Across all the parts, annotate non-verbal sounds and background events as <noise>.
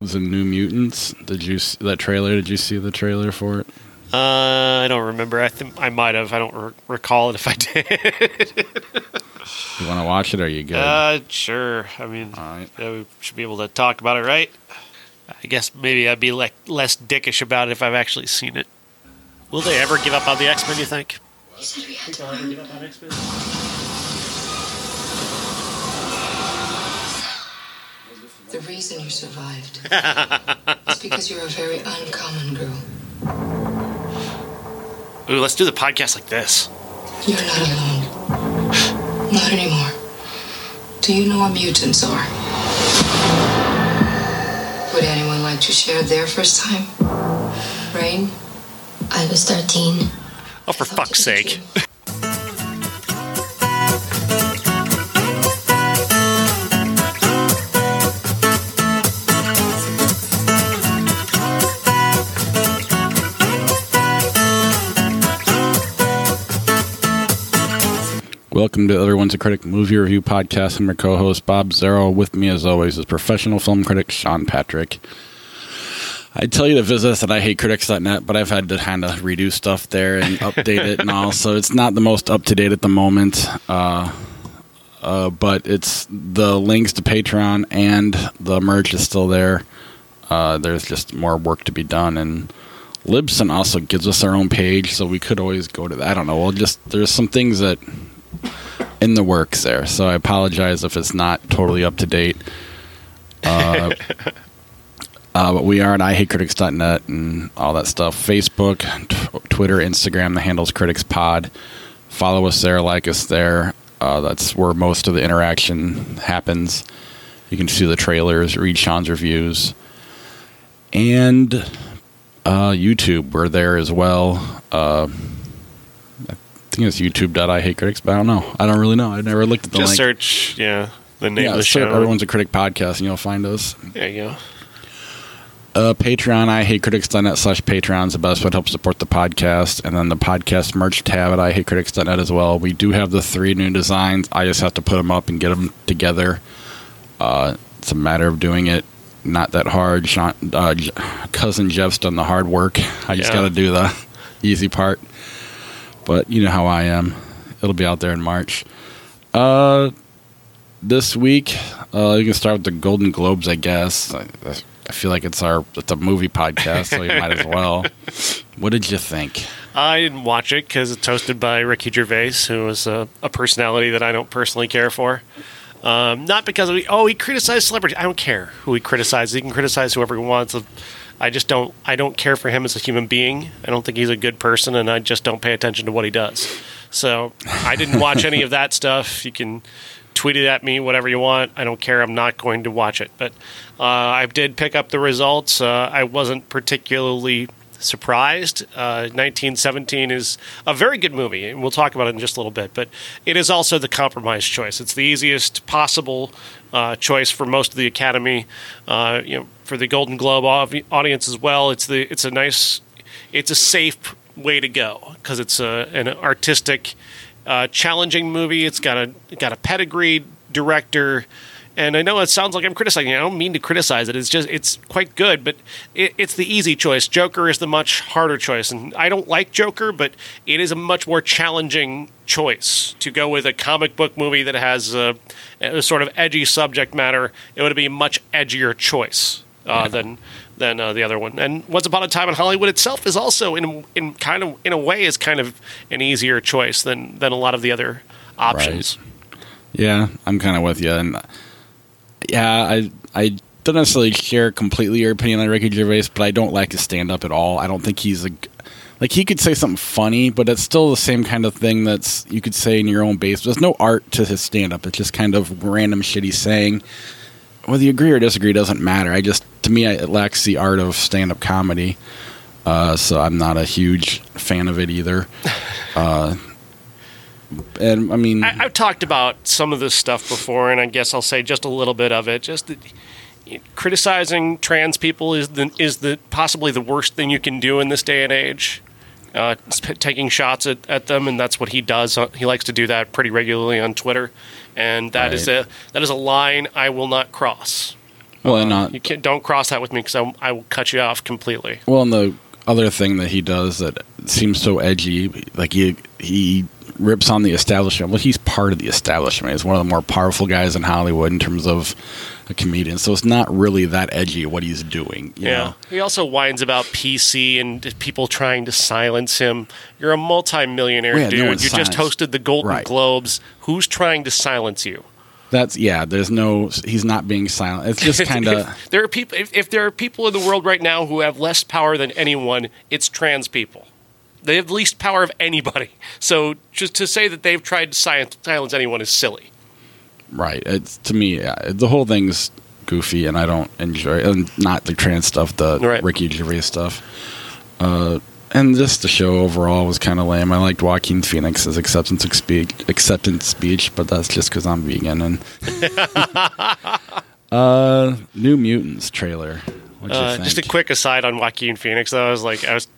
Was the New Mutants? Did you see that trailer? Did you see the trailer for it? Uh, I don't remember. I think I might have. I don't re- recall it if I <laughs> did. You want to watch it? Or are you good? uh, sure. I mean, All right. yeah, we should be able to talk about it, right? I guess maybe I'd be like less dickish about it if I've actually seen it. Will they ever give up on the X Men? You think? You said we had to ever run. give up on X Men? The reason you survived is because you're a very uncommon girl. Ooh, let's do the podcast like this. You're not alone. Not anymore. Do you know what mutants are? Would anyone like to share their first time? Rahne? I was 13. Oh, for fuck's sake! Welcome to Everyone's a Critic movie review podcast. I'm your co-host Bob Zero. With me, as always, is professional film critic Sean Patrick. I tell you to visit us at IHateCritics.net, but I've had to kind of redo stuff there and update it and all, so it's not the most up to date at the moment. Uh, uh, but it's the links to Patreon and the merch is still there. Uh, there's just more work to be done, and Libsyn also gives us our own page, so we could always go to that. I don't know. We'll just there's some things that in the works there, so I apologize if it's not totally up to date. Uh, <laughs> uh, but we are at ihatecritics.net and all that stuff. Facebook, t- Twitter, Instagram. The handles Critics Pod. Follow us there, like us there. Uh, that's where most of the interaction happens. You can see the trailers, read Sean's reviews, and uh, YouTube. We're there as well. I think it's YouTube.ihatecritics, but I don't know. I don't really know. I never looked at the Just link. search, yeah, the name yeah, of the show. Everyone's a Critic podcast, and you'll find us. There you go. Uh, Patreon, I hate critics.net slash Patreon is the best way to help support the podcast. And then the podcast merch tab at I hate critics.net as well. We do have the three new designs. I just have to put them up and get them together. Uh, it's a matter of doing it. Not that hard. Sean, uh, cousin Jeff's done the hard work. I just Yeah. got to do the easy part. But you know how I am. It'll be out there in March. Uh, this week, uh, you can start with the Golden Globes, I guess. I, I feel like it's our it's a movie podcast, so you might as <laughs> well. What did you think? I didn't watch it because it's hosted by Ricky Gervais, who is a, a personality that I don't personally care for. Um, not because we oh he criticized celebrities. I don't care who he criticizes. He can criticize whoever he wants. I just don't. I don't care for him as a human being. I don't think he's a good person, and I just don't pay attention to what he does. So I didn't watch any of that stuff. You can tweet it at me, whatever you want. I don't care. I'm not going to watch it. But uh, I did pick up the results. Uh, I wasn't particularly surprised. Uh, 1917 is a very good movie, and we'll talk about it in just a little bit. But it is also the compromise choice. It's the easiest possible uh, choice for most of the Academy. Uh, you know, for the Golden Globe au- audience as well. It's the it's a nice, it's a safe way to go because it's a, an artistic, uh, challenging movie. It's got a got a pedigree director. And I know it sounds like I'm criticizing. it. I don't mean to criticize it. It's just it's quite good, but it, it's the easy choice. Joker is the much harder choice, and I don't like Joker, but it is a much more challenging choice to go with a comic book movie that has a, a sort of edgy subject matter. It would be a much edgier choice uh, than than uh, the other one. And Once Upon a Time in Hollywood itself is also in in kind of in a way is kind of an easier choice than than a lot of the other options. Yeah, I'm kind of with you, and yeah, I I don't necessarily share completely your opinion on Ricky Gervais, but I don't like his stand up at all. I don't think he's a like he could say something funny, but it's still the same kind of thing that's you could say in your own base. There's no art to his stand up. It's just kind of random shit he's saying. Whether you agree or disagree doesn't matter. I just to me it lacks the art of stand up comedy. Uh, so I'm not a huge fan of it either. <laughs> Uh, and I mean, I, I've talked about some of this stuff before, and I guess I'll say just a little bit of it. Just that criticizing trans people is the is the possibly the worst thing you can do in this day and age. Uh, taking shots at, at them, and that's what he does. Uh, He likes to do that pretty regularly on Twitter, and that is Right. a that is a line I will not cross. Well, and uh, You can't don't cross that with me because I will cut you off completely. well, and the other thing that he does that seems so edgy, like he he rips on the establishment. Well, he's part of the establishment. He's one of the more powerful guys in Hollywood in terms of a comedian. So it's not really that edgy what he's doing. you Yeah. know? He also whines about PC and people trying to silence him. You're a multimillionaire Yeah, dude. one's you just hosted the Golden Right. Globes. Who's trying to silence you? That's yeah. There's no. He's not being silent. It's just <laughs> kind of. There are people. If, if there are people in the world right now who have less power than anyone, it's trans people. They have the least power of anybody. <laughs> So just to say that they've tried to silence, anyone is silly. Right. It's to me, yeah, the whole thing's goofy, and I don't enjoy. And not the trans stuff, the Right. Ricky Gervais stuff. Uh, and just the show overall was kind of lame. I liked Joaquin Phoenix's acceptance speech, acceptance speech, but that's just because I'm vegan. And <laughs> uh, New Mutants trailer. Uh, just a quick aside on Joaquin Phoenix. Though I was like, I was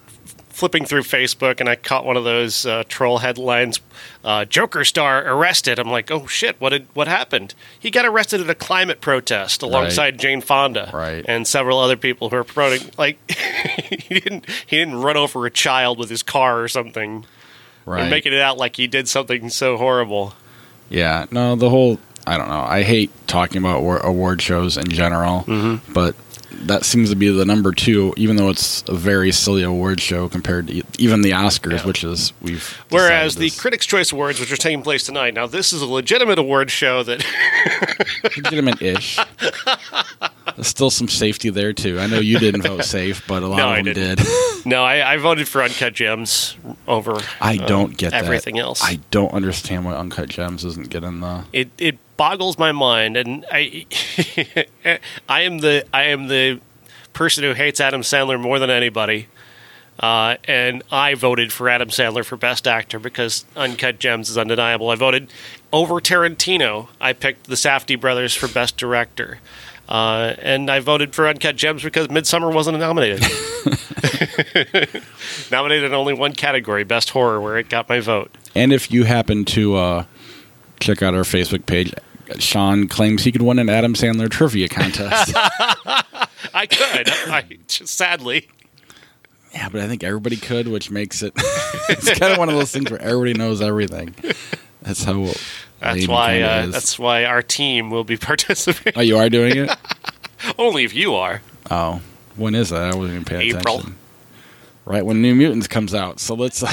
flipping through Facebook and I caught one of those uh, troll headlines: uh, "Joker star arrested." I'm like, oh shit, what did what happened? He got arrested at a climate protest alongside Jane Fonda Right. and several other people who are promoting. Like, <laughs> he didn't he didn't run over a child with his car or something, right. making it out like he did something so horrible. Yeah, no, the whole I don't know. I hate talking about award, award shows in general, Mm-hmm. but that seems to be the number two, even though it's a very silly award show compared to even the Oscars, Yeah. which is we've. Whereas the decided Critics' Choice Awards, which are taking place tonight, now this is a legitimate award show that legitimate-ish. <laughs> There's still some safety there too. I know you didn't <laughs> vote safe, but a lot No, of I them didn't. did. <laughs> No, I, I voted for Uncut Gems over. I uh, don't get that. everything else. I don't understand why Uncut Gems isn't getting the. it it boggles my mind, and I <laughs> I am the I am the person who hates Adam Sandler more than anybody. Uh, and I voted for Adam Sandler for Best Actor because Uncut Gems is undeniable. I voted over Tarantino. I picked the Safdie brothers for Best Director. Uh, and I voted for Uncut Gems because Midsommar wasn't nominated. <laughs> <laughs> nominated in only one category, Best Horror, where it got my vote. And if you happen to uh, check out our Facebook page, Sean claims he could win an Adam Sandler trivia contest. <laughs> I could. I, just, sadly. Yeah, but I think everybody could, which makes it it's kind of one of those things where everybody knows everything. That's how. That's why. Uh, that's why our team will be <laughs> participating. Oh, you are doing it? <laughs> Only if you are. Oh, when is that? I wasn't even paying April. attention. Right when New Mutants comes out. So let's. <laughs>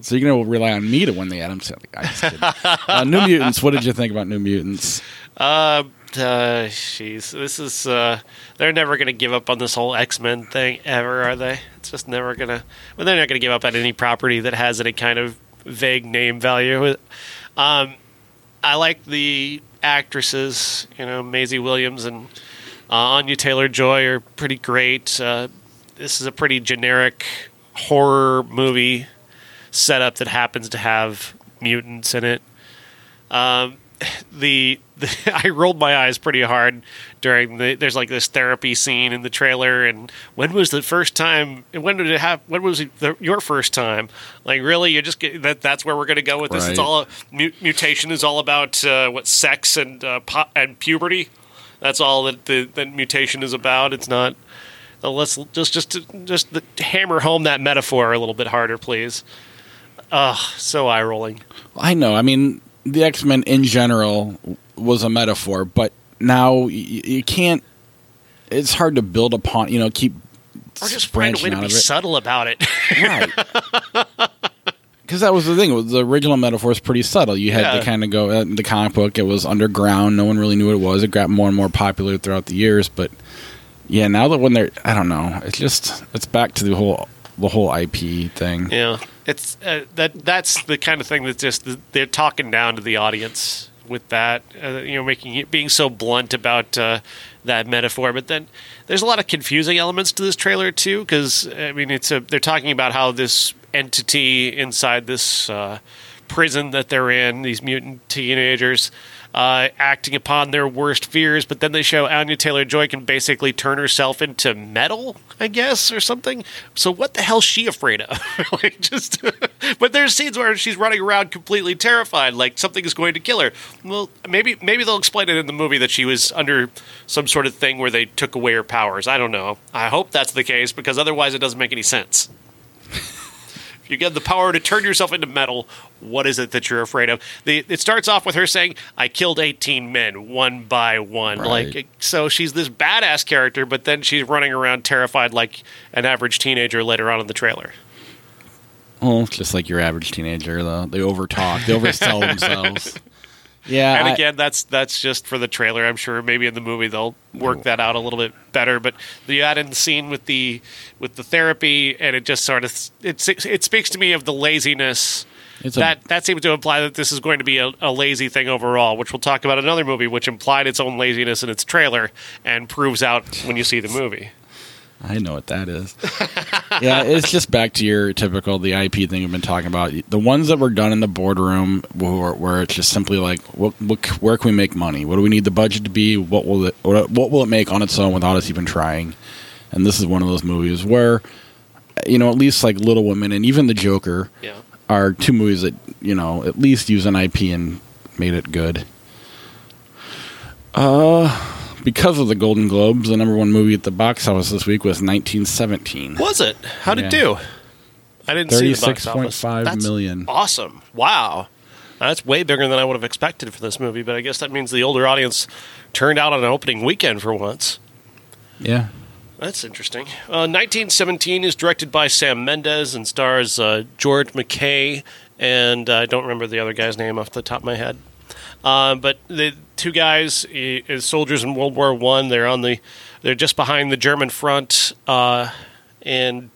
so you're gonna rely on me to win the Adam Sandler? I'm just kidding. Uh, New Mutants. What did you think about New Mutants? Uh, uh, jeez, this is. Uh, they're never going to give up on this whole X Men thing ever, are they? It's just never going to. Well, they're not going to give up on any property that has any kind of vague name value. Um, I like the actresses. You know, Maisie Williams and uh, Anya Taylor Joy are pretty great. Uh, this is a pretty generic horror movie setup that happens to have mutants in it. Um, the, the <laughs> I rolled my eyes pretty hard during the there's like this therapy scene in the trailer and when was the first time when did it have when was the, your first time? Like really you're just get that that's where we're going to go with this? It's all mu- mutation is all about uh, what sex and uh, po- and puberty? That's all that the that mutation is about. It's not uh, let's just just just hammer home that metaphor a little bit harder please. Ugh, so eye rolling I know. I mean, the X Men in general was a metaphor, but now y- y- you can't. It's hard to build upon. You know, keep or just find a way to be subtle about it right? <laughs> Because that was the thing. The original metaphor is pretty subtle. You had Yeah. to kind of go. Uh, the comic book, it was underground. No one really knew what it was. It got more and more popular throughout the years. But yeah, now that when they're, I don't know. It's just it's back to the whole the whole IP thing. Yeah, it's uh, that that's the kind of thing that just they're talking down to the audience with that. Uh, you know, making it being so blunt about uh, that metaphor. But then there's a lot of confusing elements to this trailer too, because I mean, it's a they're talking about how this entity inside this uh, prison that they're in, these mutant teenagers. Uh, acting upon their worst fears. But then they show Anya Taylor Joy can basically turn herself into metal, I guess, or something. So what the hell's she afraid of? <laughs> like just, <laughs> but there's scenes where she's running around completely terrified, like something is going to kill her. Well, maybe maybe they'll explain it in the movie that she was under some sort of thing where they took away her powers. I don't know. I hope that's the case because otherwise it doesn't make any sense. <laughs> you get the power to turn yourself into metal, what is it that you're afraid of? The, it starts off with her saying, "I killed 18 men one by one." Right. Like so, she's this badass character, but then she's running around terrified like an average teenager later on in the trailer. Well, just like your average teenager, though. They overtalk, they oversell <laughs> themselves. Yeah, and I- again, that's that's just for the trailer. I'm sure maybe in the movie they'll work that out a little bit better. But you add in the scene with the with the therapy, and it just sort of it it speaks to me of the laziness. A- that that seems to imply that this is going to be a, a lazy thing overall, which we'll talk about another movie, which implied its own laziness in its trailer and proves out when you see the movie. I know what that is. yeah, it's just back to your typical the IP thing we've been talking about. The ones that were done in the boardroom, where, where it's just simply like, what, what, where can we make money? What do we need the budget to be? What will it what, what will it make on its own without us even trying? And this is one of those movies where, you know, at least like Little Women and even The Joker Yeah. are two movies that you know at least use an IP and made it good. Uh, because of the Golden Globes, the number one movie at the box office this week was 1917. Was it? How'd Yeah. it do? I didn't see the box office. 36.5 That's million. Awesome! Wow, that's way bigger than I would have expected for this movie. But I guess that means the older audience turned out on an opening weekend for once. Yeah, That's interesting. Uh, 1917 is directed by Sam Mendes and stars uh, George MacKay and uh, I don't remember the other guy's name off the top of my head. Uh, but the two guys is soldiers in World War One. They're on the they're just behind the German front, uh, and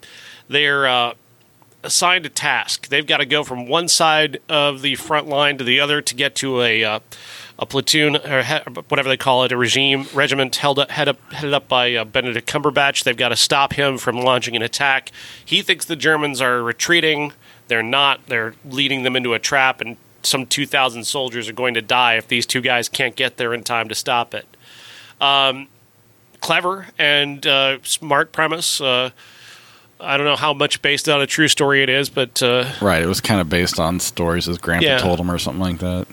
they're uh, assigned a task. They've got to go from one side of the front line to the other to get to a uh, a platoon or whatever they call it, a regime regiment held up, head up, headed up by uh, Benedict Cumberbatch. They've got to stop him from launching an attack. He thinks the Germans are retreating. They're not. They're leading them into a trap, and some 2,000 soldiers are going to die if these two guys can't get there in time to stop it. Um, clever and uh, smart premise. Uh, I don't know how much based on a true story it is, but uh, right. It was kind of based on stories his grandpa Yeah. told him or something like that.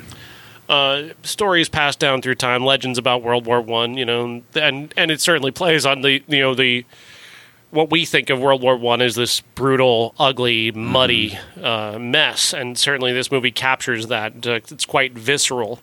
uh, stories passed down through time, legends about World War One. You know, and and it certainly plays on the you know the what we think of World War One is this brutal, ugly, muddy uh, mess, and certainly this movie captures that. Uh, it's quite visceral.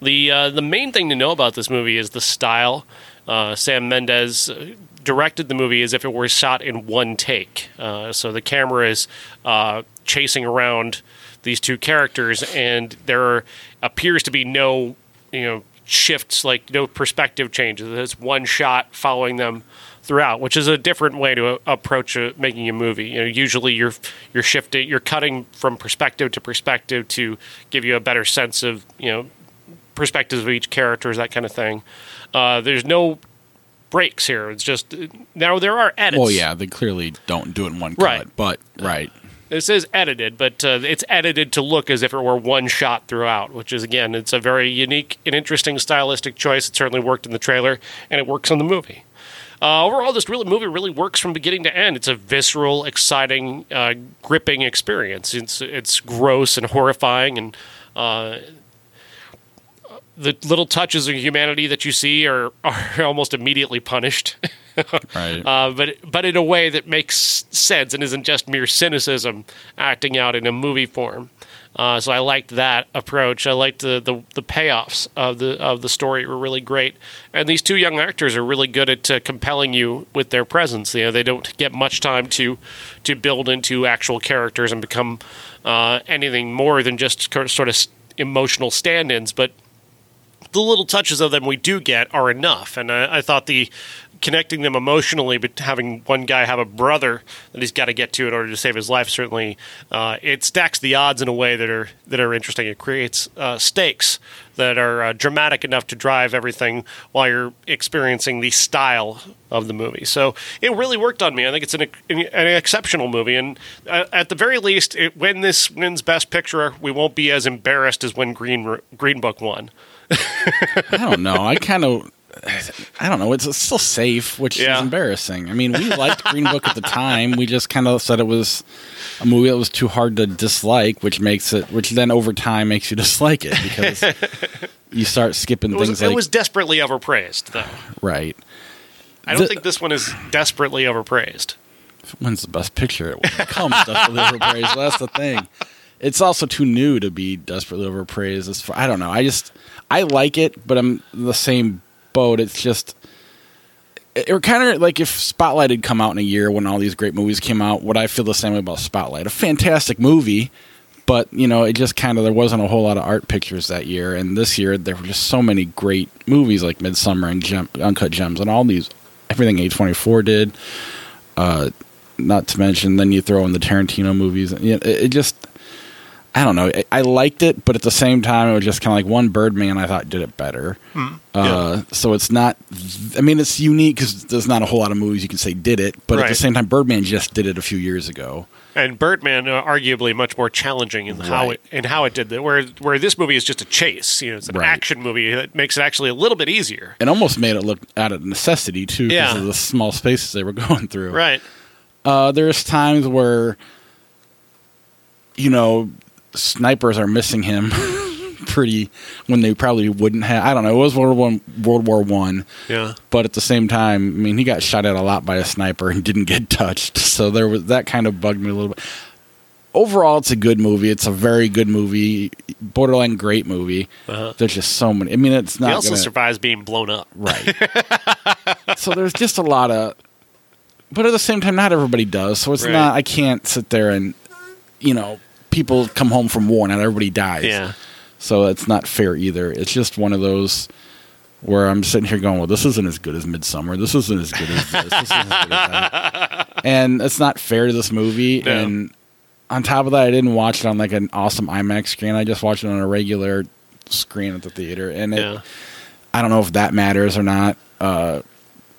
The uh, the main thing to know about this movie is the style. Uh, Sam Mendes uh, directed the movie as if it were shot in one take. Uh, so the camera is uh, chasing around these two characters, and there appears to be no, you know, shifts, like no perspective changes. It's one shot following them throughout, which is a different way to approach uh making a movie. You know, usually you're you're shifting, you're cutting from perspective to perspective to give you a better sense of you know perspectives of each characters, that kind of thing. Uh, there's no breaks here. It's just now there are edits. Well, yeah, they clearly don't do it in one cut, Right. but right. This is edited, but uh, it's edited to look as if it were one shot throughout, which is again, it's a very unique and interesting stylistic choice. It certainly worked in the trailer, and it works in the movie. Uh, overall, this really movie really works from beginning to end. It's a visceral, exciting, uh, gripping experience. It's it's gross and horrifying, and uh, the little touches of humanity that you see are <laughs> are almost immediately punished. <laughs> <laughs> Right. uh, but but in a way that makes sense and isn't just mere cynicism acting out in a movie form. Uh, so I liked that approach. I liked the, the the payoffs of the of the story were really great, and these two young actors are really good at uh, compelling you with their presence. You know, they don't get much time to to build into actual characters and become uh, anything more than just sort of emotional stand-ins, but the little touches of them we do get are enough. And I, I thought the connecting them emotionally, but having one guy have a brother that he's got to get to in order to save his life, certainly uh, it stacks the odds in a way that are that are interesting. It creates uh, stakes that are uh, dramatic enough to drive everything while you're experiencing the style of the movie. So it really worked on me. I think it's an, an exceptional movie, and uh, at the very least, it, when this wins Best Picture, we won't be as embarrassed as when Green Green Book won. <laughs> I don't know. I kind of. I don't know. It's still safe, which Yeah. is embarrassing. I mean, we <laughs> liked Green Book at the time. We just kind of said it was a movie that was too hard to dislike, which makes it, which then over time makes you <laughs> dislike it because <laughs> you start skipping It was, things it like was desperately overpraised, though. right. I don't The- think this one is desperately overpraised. When's the best picture? It comes desperately overpraised. That's the thing. It's also too new to be desperately overpraised. As far, I don't know. I just I like it, but I'm the same boat. It's just it, it kind of like if Spotlight had come out in a year when all these great movies came out. Would I feel the same way about Spotlight? A fantastic movie, but you know, it just kind of there wasn't a whole lot of art pictures that year. And this year there were just so many great movies like Midsommar and Gem, Uncut Gems and all these everything A24 did. Uh, not to mention, then you throw in the Tarantino movies. and, you know, It, it just, I don't know. I, liked it, but at the same time, it was just kind of like one Birdman. I thought did it better. Uh, so it's not. I mean, it's unique because there's not a whole lot of movies you can say did it. But at the same time, Birdman just did it a few years ago. And Birdman, uh, arguably much more challenging in how it in how it did that. Where where this movie is just a chase, you know, it's an Right. action movie that makes it actually a little bit easier. It almost made it look out of necessity too, because Yeah. of the small spaces they were <laughs> going through. Right. Uh, there's times where, you know, snipers are missing him <laughs> pretty when they probably wouldn't have. I don't know. It was World War World War One, Yeah. but at the same time, I mean, he got shot at a lot by a sniper and <laughs> didn't get touched. So there was that kind of bugged me a little bit. Overall, it's a good movie. It's a very good movie, borderline great movie. Uh-huh. There's just so many. I mean, it's not He also gonna, survives being blown up. Right. <laughs> so there's just a lot of, but at the same time, not everybody does. So it's Right. not. I can't sit there and, you know, people come home from war, not everybody dies. Yeah. So it's not fair either. It's just one of those where I'm sitting here going, well, this isn't as good as Midsommar. This isn't as good as this. This isn't as good as that. <laughs> And it's not fair to this movie. No. And on top of that, I didn't watch it on like an awesome IMAX screen. I just watched it on a regular screen at the theater. And it, Yeah. I don't know if that matters or not. Uh,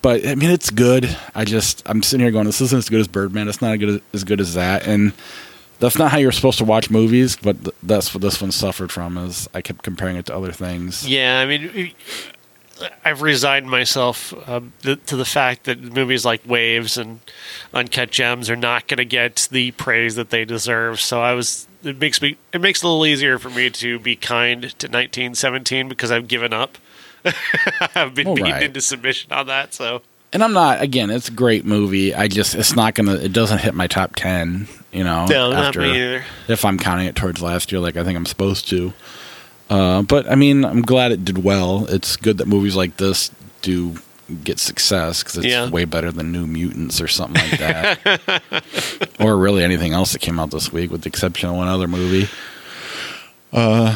but I mean, it's good. I just I'm sitting here going, this isn't as good as Birdman. It's not as good as, as good as that, and that's not how you're supposed to watch movies. But th- that's what this one suffered from. Is I kept comparing it to other things. Yeah, I mean, I've resigned myself um, th- to the fact that movies like Waves and Uncut Gems are not going to get the praise that they deserve. So I was. It makes me. It makes it a little easier for me to be kind to 1917 because I've given up. <laughs> I've been beaten right. into submission on that. So And I'm not. Again, it's a great movie. I just it's not gonna. It doesn't hit my top ten. You know, no, not me either. if I'm counting it towards last year, like I think I'm supposed to. Uh, but I mean, I'm glad it did well. It's good that movies like this do get success because it's Yeah. way better than New Mutants or something like that, <laughs> or really anything else that came out this week, with the exception of one other movie. Uh,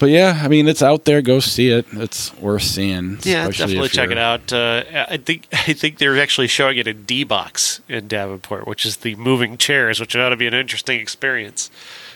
but yeah, I mean, it's out there. Go see it. It's worth seeing. Yeah, definitely check it out. Uh, I think <laughs> I think they're actually showing it in D box in Davenport, which is the moving chairs, which ought to be an interesting experience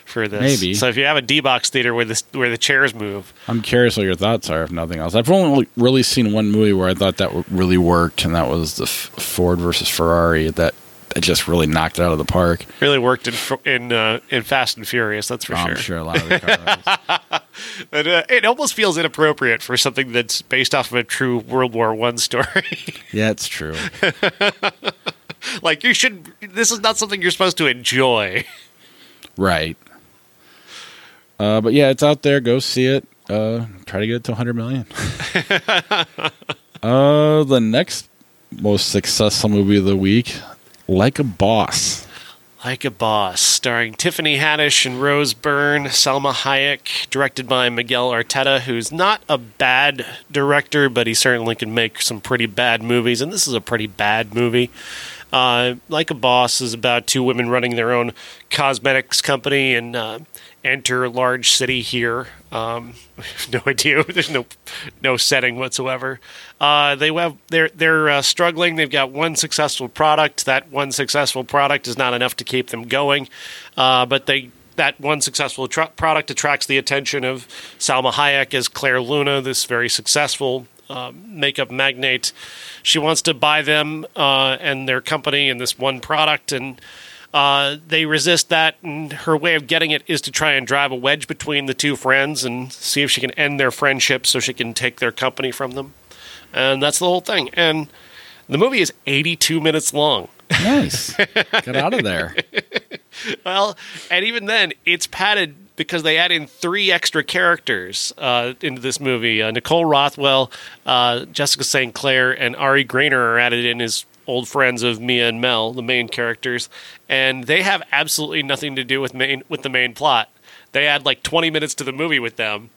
for this. Maybe. So if you have a D box theater where the where the chairs move, I'm curious what your thoughts are, if nothing else. I've only really seen one movie where I thought that really worked, and that was the F- Ford versus Ferrari. That that just really knocked it out of the park. really worked in in uh, in Fast and Furious. That's for Oh, sure. I'm sure a lot of the cars. <laughs> But, uh, it almost feels inappropriate for something that's based off of a true World War One story. <laughs> yeah, it's true. <laughs> like you should. This is not something you're supposed to enjoy. Right. Uh, but yeah, it's out there. Go see it. Uh, try to get it to 100 million. uh, the next most successful movie of the week, Like a Boss. Like a Boss, starring Tiffany Haddish and Rose Byrne, Salma Hayek, directed by Miguel Arteta, who's not a bad director, but he certainly can make some pretty bad movies, and this is a pretty bad movie. Uh, like a Boss is about two women running their own cosmetics company and uh, enter a large city here. Um, <laughs> no idea. <laughs> There's no no setting whatsoever. Uh, they have they're they're uh, struggling. They've got one successful product. That one successful product is not enough to keep them going, uh, but they. That one successful tr- product attracts the attention of Salma Hayek as Claire Luna, this very successful um, makeup magnate. She wants to buy them uh, and their company and this one product, and Uh, they resist that, and her way of getting it is to try and drive a wedge between the two friends and see if she can end their friendship so she can take their company from them. And that's the whole thing. And the movie is 82 minutes long. Nice. <laughs> Get out of there. Well, and even then, it's padded because they add in three extra characters uh, into this movie. Uh, Nicole Rothwell, uh, Jessica St. Clair, and Ari Graynor are added in as old friends of Mia and Mel, the main characters, and they have absolutely nothing to do with main with the main plot. They add like 20 minutes to the movie with them.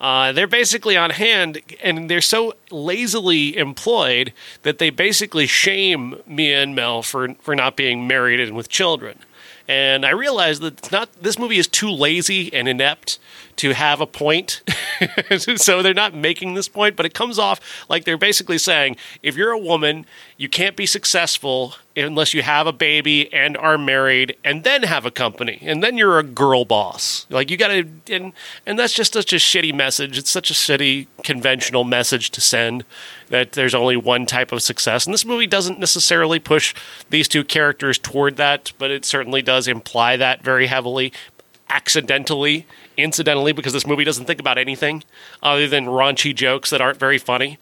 Uh, they're basically on hand, and they're so lazily employed that they basically shame Mia and Mel for for not being married and with children. And I realized that it's not this movie is too lazy and inept to have a point. <laughs> so they're not making this point, but it comes off like they're basically saying if you're a woman, you can't be successful unless you have a baby and are married and then have a company. And then you're a girl boss. Like you got to and and that's just such a shitty message. It's such a shitty conventional message to send that there's only one type of success. And this movie doesn't necessarily push these two characters toward that, but it certainly does imply that very heavily accidentally, incidentally, because this movie doesn't think about anything other than raunchy jokes that aren't very funny.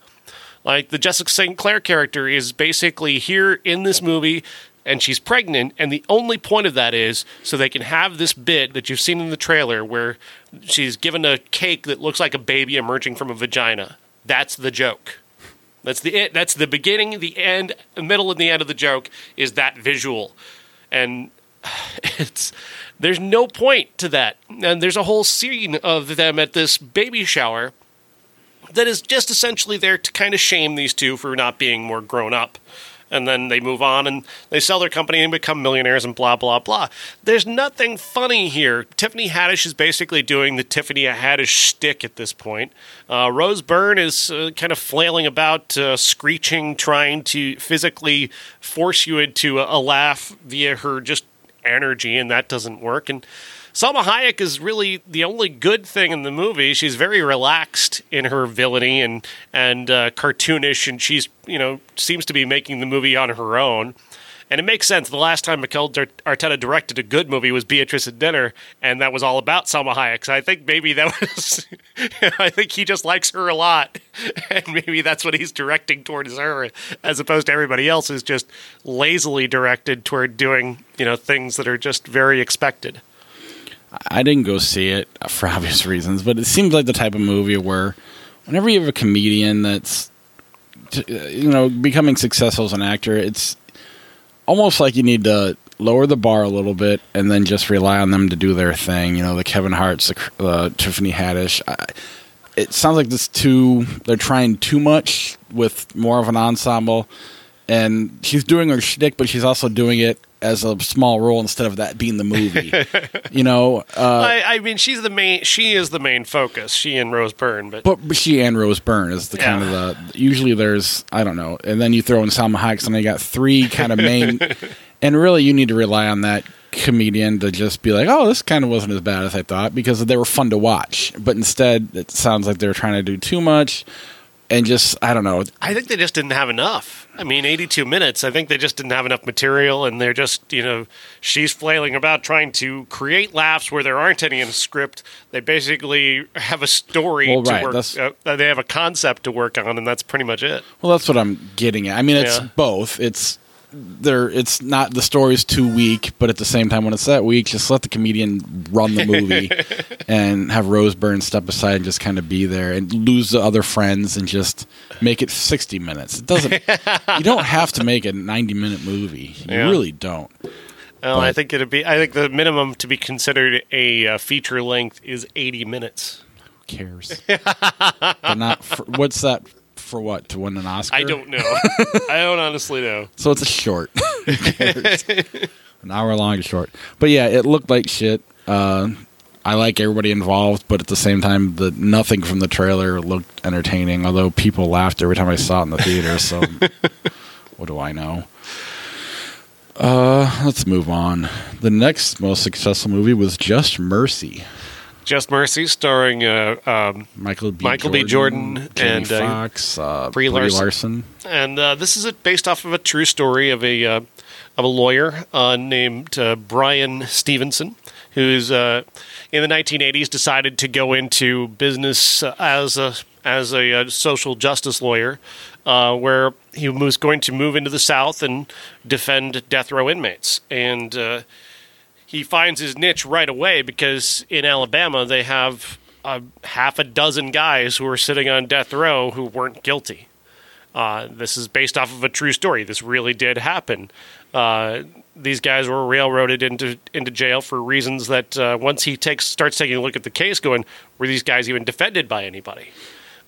Like the Jessica St. Clair character is basically here in this movie and she's pregnant, and the only point of that is so they can have this bit that you've seen in the trailer where she's given a cake that looks like a baby emerging from a vagina. That's the joke. That's the it. That's the beginning, the end, the middle, and the end of the joke is that visual, and <sighs> it's there's no point to that. And there's a whole scene of them at this baby shower that is just essentially there to kind of shame these two for not being more grown up. And then they move on and they sell their company and become millionaires and blah, blah, blah. There's nothing funny here. Tiffany Haddish is basically doing the Tiffany Haddish shtick at this point. Uh, Rose Byrne is uh, kind of flailing about, uh, screeching, trying to physically force you into a, a laugh via her just energy, and that doesn't work. And Salma Hayek is really the only good thing in the movie. She's very relaxed in her villainy and and uh, cartoonish, and she's you know seems to be making the movie on her own. And it makes sense. The last time Miguel Arteta directed a good movie was Beatriz at Dinner, and that was all about Salma Hayek. So I think maybe that <laughs> was. <laughs> I think he just likes her a lot, <laughs> and maybe that's what he's directing towards her, as opposed to everybody else who's just lazily directed toward doing you know things that are just very expected. I didn't go see it for obvious reasons, but it seems like the type of movie where whenever you have a comedian that's you know becoming successful as an actor, it's almost like you need to lower the bar a little bit and then just rely on them to do their thing. You know, the Kevin Hart's, the uh, Tiffany Haddish. I, it sounds like this too. They're trying too much with more of an ensemble, and she's doing her shtick, but she's also doing it as a small role instead of that being the movie. <laughs> you know, uh, I, I, mean, she's the main. She is the main focus. She and Rose Byrne, but but she and Rose Byrne is the yeah. kind of the. Usually, there's I don't know, and then you throw in Salma Hayek, and you got three kind of main. <laughs> and really, you need to rely on that comedian to just be like, oh, this kind of wasn't as bad as I thought because they were fun to watch. But instead, it sounds like they're trying to do too much and just I don't know. I think they just didn't have enough. I mean, 82 minutes. I think they just didn't have enough material, and they're just you know she's flailing about trying to create laughs where there aren't any in the script. They basically have a story well, to work. Uh, they have a concept to work on, and that's pretty much it. Well, that's what I'm getting at. I mean, it's yeah. both. It's there it's not the story's too weak, but at the same time when it's that weak, just let the comedian run the movie <laughs> and have Rose Byrne step aside and just kind of be there and lose the other friends and just make it 60 minutes. It doesn't you don't have to make a 90 minute movie. You yeah. really don't. Well, but, I think it'd be I think the minimum to be considered a uh, feature length is 80 minutes. Who cares? but not for, what's that for what to win an Oscar? I don't know. <laughs> I don't honestly know. So it's a short, <laughs> an hour long short. But yeah, it looked like shit. Uh, I like everybody involved, but at the same time, the nothing from the trailer looked entertaining. Although people laughed every time I saw it in the theater, so <laughs> what do I know? Uh, let's move on. The next most successful movie was Just Mercy. Just Mercy, starring uh, um, Michael B. Michael Jordan, B. Jordan and Foxx, uh, Brie Brie Larson. Larson. And uh, this is based off of a true story of a uh, of a lawyer uh, named uh, Bryan Stevenson, who's uh, in the 1980s decided to go into business uh, as a as a, uh social justice lawyer, uh, where he was going to move into the South and defend death row inmates. And uh, he finds his niche right away because in Alabama they have a half a dozen guys who are sitting on death row who weren't guilty. Uh, this is based off of a true story. This really did happen. Uh, these guys were railroaded into into jail for reasons that uh, once he takes starts taking a look at the case, going, were these guys even defended by anybody?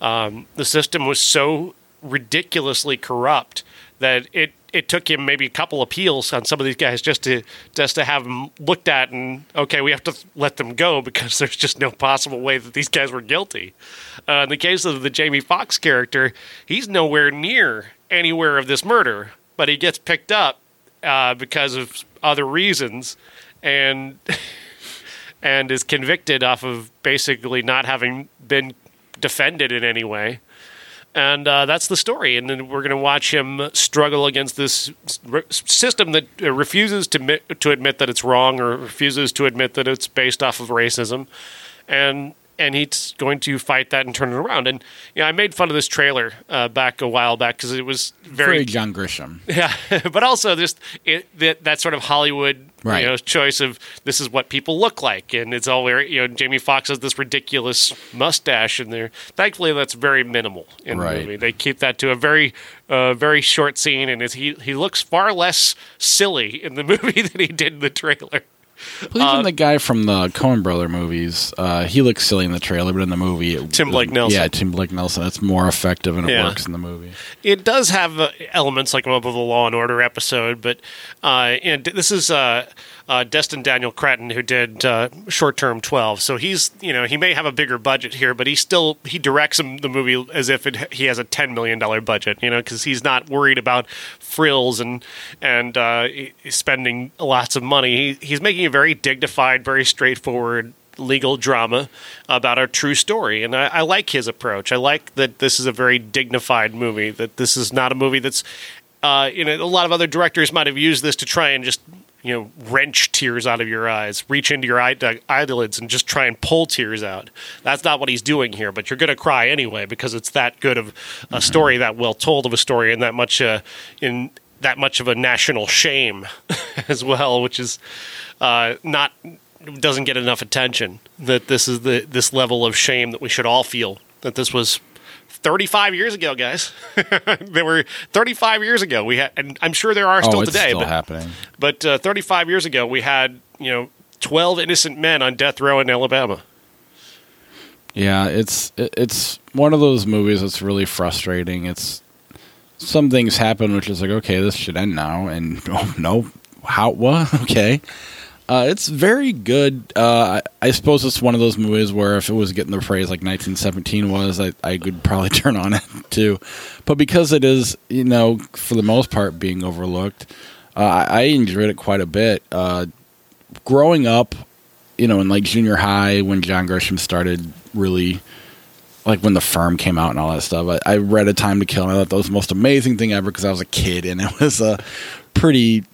Um, the system was so ridiculously corrupt that it it took him maybe a couple appeals on some of these guys just to just to have them looked at and okay, we have to let them go because <laughs> there's just no possible way that these guys were guilty. Uh, in the case of the Jamie Foxx character, he's nowhere near anywhere of this murder, but he gets picked up uh, because of other reasons, and <laughs> and is convicted off of basically not having been defended in any way. And uh, that's the story. And then we're going to watch him struggle against this r- system that uh, refuses to admit, to admit that it's wrong or refuses to admit that it's based off of racism. And and he's going to fight that and turn it around. And you know, I made fun of this trailer uh, back a while back because it was very, Very John Grisham. <laughs> yeah, but also just it, that that sort of Hollywood Right. you know choice of this is what people look like, and it's all very you know Jamie Foxx has this ridiculous mustache in there. Thankfully, that's very minimal in Right. the movie. They keep that to a very uh, very short scene, and it's, he he looks far less silly in the <laughs> movie than he did in the trailer. Well, even the guy from the Coen Brother movies, uh, he looks silly in the trailer, but in the movie, it, Tim Blake Nelson. Yeah, Tim Blake Nelson. It's more effective and it Yeah. works in the movie. it does have uh, elements like of a Law and Order episode, but uh, and this is uh, uh, Destin Daniel Cretton who did uh, Short Term Twelve. So he's you know he may have a bigger budget here, but he still he directs the movie as if it, he has a ten million dollar budget. You know because he's not worried about frills and and uh, spending lots of money. He, he's making a very dignified, very straightforward legal drama about a true story. And I, I like his approach. I like that this is a very dignified movie, that this is not a movie that's, uh, you know, a lot of other directors might have used this to try and just, you know, wrench tears out of your eyes, reach into your eye, eyelids and just try and pull tears out. That's not what he's doing here, but you're going to cry anyway because it's that good of a story, that well told of a story, and that much uh, in that much of a national shame <laughs> as well, which is uh, not doesn't get enough attention. That this is the this level of shame that we should all feel. That this was 35 years ago, guys. <laughs> there were 35 years ago. We had, and I'm sure there are still oh, it's today. still but happening. but uh, 35 years ago, we had you know 12 innocent men on death row in Alabama. Yeah, it's it's one of those movies that's really frustrating. It's some things happen, which is like, okay, this should end now, and <laughs> oh no, how what? <laughs> Okay, uh, it's very good. Uh, I, I suppose it's one of those movies where if it was getting the praise like 1917 was, I, I could probably <laughs> turn on it too. But because it is, you know, for the most part being overlooked, uh, I, I enjoyed it quite a bit. Uh, growing up, you know, in like junior high when John Grisham started really like when the firm came out and all that stuff. I, I read A Time to Kill and I thought that was the most amazing thing ever because I was a kid and it <laughs> was a pretty,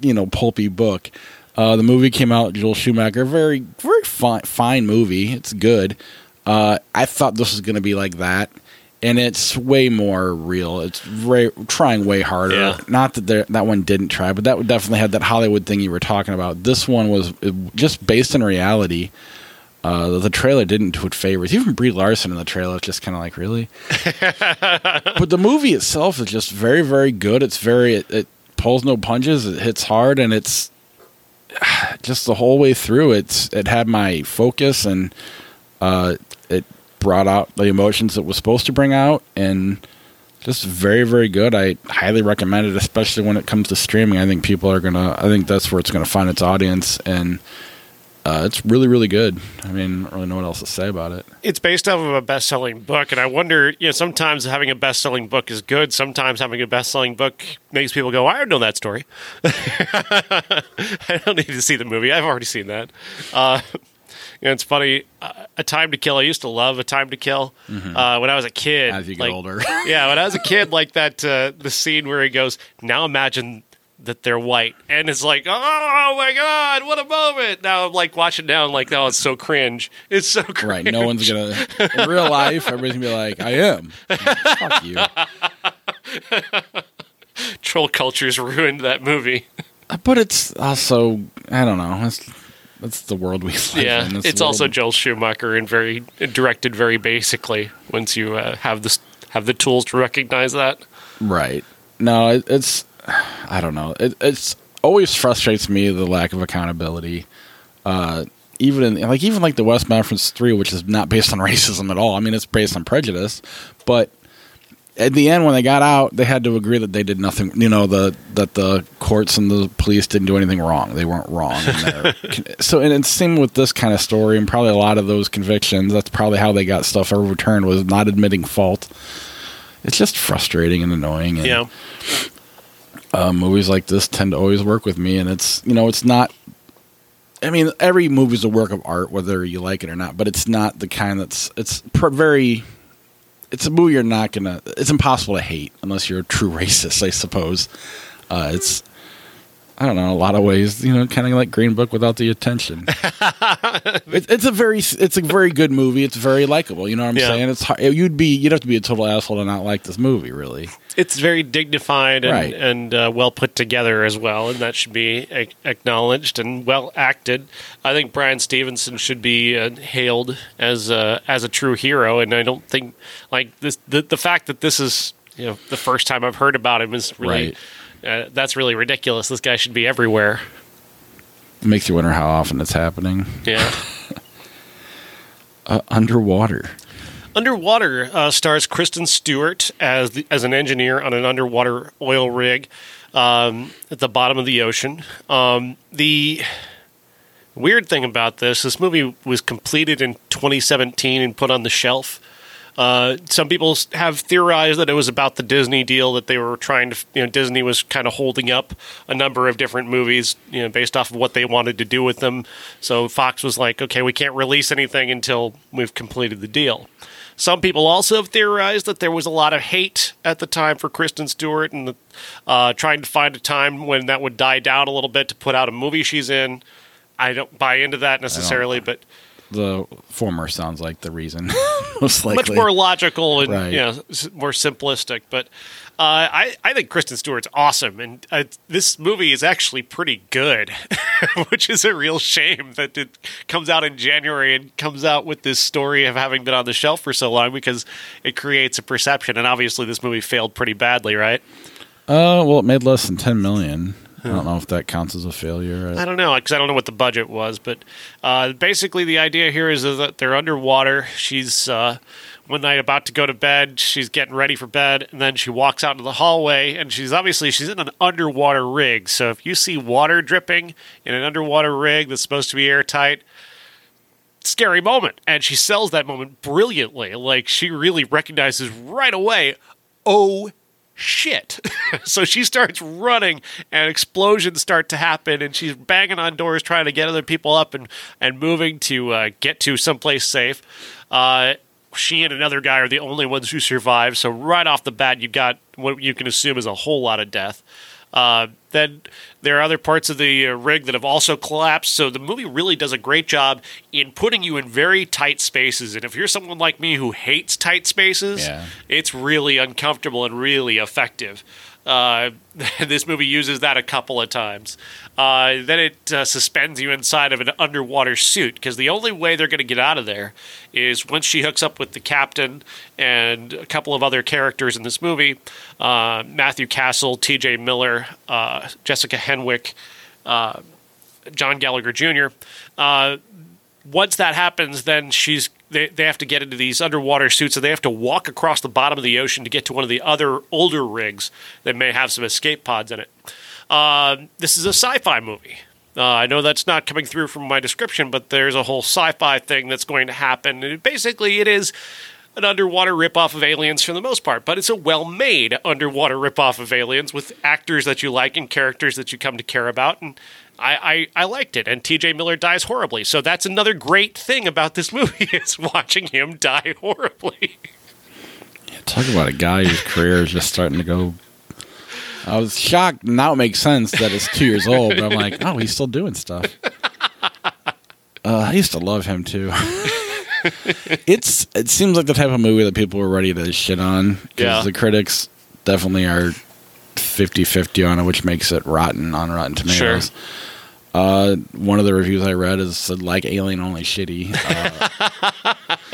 you know, pulpy book. Uh, the movie came out, Joel Schumacher, very, very fine, fine movie. It's good. Uh, I thought this was going to be like that, and it's way more real. It's very, trying way harder. Yeah. Not that there, that one didn't try, but that would definitely had that Hollywood thing you were talking about. This one was just based in reality. Uh, the trailer didn't do it favors. Even Brie Larson in the trailer is just kind of like, really? <laughs> but the movie itself is just very, very good. It's very, it, it pulls no punches. It hits hard, and it's <sighs> just the whole way through. It's it had my focus, and uh, it brought out the emotions it was supposed to bring out, and just very, very good. I highly recommend it, especially when it comes to streaming. I think people are gonna. I think that's where it's gonna find its audience, and uh, it's really, really good. I mean, I don't really know what else to say about it. it's based off of a best-selling book and i wonder you know sometimes having a best-selling book is good sometimes having a best-selling book makes people go i don't know that story <laughs> i don't need to see the movie i've already seen that uh, you know, it's funny. Uh, a Time to Kill. I used to love A Time to Kill uh, when I was a kid. As you get Like, older. <laughs> yeah, when I was a kid, like that, uh, the scene where he goes, "Now imagine that they're white, and it's like, oh my god, what a moment! Now I'm like watching now, I'm like, oh, it's so cringe. It's so cringe. Right. No one's gonna in real life. Everybody's gonna be like, I am. Fuck you. <laughs> troll culture's ruined that movie. But it's also I don't know. It's that's the world we live Yeah, in. it's also world- Joel Schumacher and very directed very basically. Once you uh, have this have the tools to recognize that. right. No, it, it's <sighs> I don't know. It it's always frustrates me the lack of accountability. Uh, even in like even like the West Memphis Three, which is not based on <laughs> racism at all. I mean, it's based on prejudice, but at the end when they got out, they had to agree that they did nothing. You know, the that the courts and the police didn't do anything wrong. They weren't wrong. <laughs> so, and it's same with this kind of story, and probably a lot of those convictions. That's probably how they got stuff overturned was not admitting fault. It's just frustrating and annoying. And, Yeah, uh, movies like this tend to always work with me, and it's you know it's not. I mean, every movie is a work of art, whether you like it or not. But it's not the kind that's it's pr- very. It's a movie you're not gonna. It's impossible to hate unless you're a true <laughs> racist, I suppose. Uh, it's. I don't know. A lot of ways, you know, kind of like Green Book without the attention. <laughs> it, it's a very, it's a very good movie. It's very likable. You know what I'm Yeah. saying? It's hard, you'd be, you'd have to be a total asshole to not like this movie, really. it's very dignified and, Right. and uh, well put together as well, and that should be a- acknowledged and well acted. I think Bryan Stevenson should be uh, hailed as a, as a true hero, and I don't think like this the the fact that this is you know the first time I've heard about him is really. Uh, that's really ridiculous. This guy should be everywhere. It makes you wonder how often it's happening. Yeah. <laughs> Uh, underwater. Underwater uh, stars Kristen Stewart as the, as an engineer on an underwater oil rig um, at the bottom of the ocean. Um, the weird thing about this, this movie was completed in 2017 and put on the shelf. Uh, some people have theorized that it was about the Disney deal that they were trying to, you know, Disney was kind of holding up a number of different movies, you know, based off of what they wanted to do with them. So Fox was like, okay, we can't release anything until we've completed the deal. Some people also have theorized that there was a lot of hate at the time for Kristen Stewart and uh, trying to find a time when that would die down a little bit to put out a movie she's in. I don't buy into that necessarily, but The former sounds like the reason, <laughs> <laughs> most likely. much more logical and Right. you know more simplistic. But uh, I I think Kristen Stewart's awesome, and uh, this movie is actually pretty good, <laughs> which is a real shame that it comes out in January and comes out with this story of having been on the shelf for so long because it creates a perception, and obviously this movie failed pretty badly, right? Uh, well, it made less than ten million. I don't know if that counts as a failure. I don't know because I don't know what the budget was, but uh, basically the idea here is that they're underwater. She's uh, one night about to go to bed. She's getting ready for bed, and then she walks out into the hallway, and she's obviously she's in an underwater rig. So if you see water dripping in an underwater rig that's supposed to be airtight. Scary moment, and she sells that moment brilliantly. Like she really recognizes right away, oh shit. <laughs> so she starts running and explosions start to happen and she's banging on doors trying to get other people up and, and moving to uh, get to someplace safe. Uh, she and another guy are the only ones who survive. So right off the bat, you've got what you can assume is a whole lot of death. Uh, then there are other parts of the uh, rig that have also collapsed. So the movie really does a great job in putting you in very tight spaces. And if you're someone like me who hates tight spaces, Yeah. it's really uncomfortable and really effective. Uh, <laughs> this movie uses that a couple of times. Uh, then it uh, suspends you inside of an underwater suit because the only way they're going to get out of there is once she hooks up with the captain and a couple of other characters in this movie uh, Matthew Castle, TJ Miller, uh, Jessica Henwick, uh, John Gallagher Jr. Once that happens, then she's they, they have to get into these underwater suits and they have to walk across the bottom of the ocean to get to one of the other older rigs that may have some escape pods in it. Uh, this is a sci-fi movie. Uh, I know that's not coming through from my description, but there's a whole sci-fi thing that's going to happen. And basically, it is an underwater ripoff of Aliens for the most part, but it's a well-made underwater ripoff of Aliens with actors that you like and characters that you come to care about. And I, I, I liked it. And T.J. Miller dies horribly, so that's another great thing about this <laughs> movie is watching him die horribly. Talk about a guy whose career is just starting to go. I was shocked. Now it makes sense that it's two years old, but I'm like, oh, he's still doing stuff. Uh, I used to love him too. <laughs> it's it seems like the type of movie that people were ready to shit on because Yeah. the critics definitely are 50-50 on it, which makes it rotten on Rotten Tomatoes. Uh, one of the reviews I read is said like Alien only shitty. Uh, <laughs>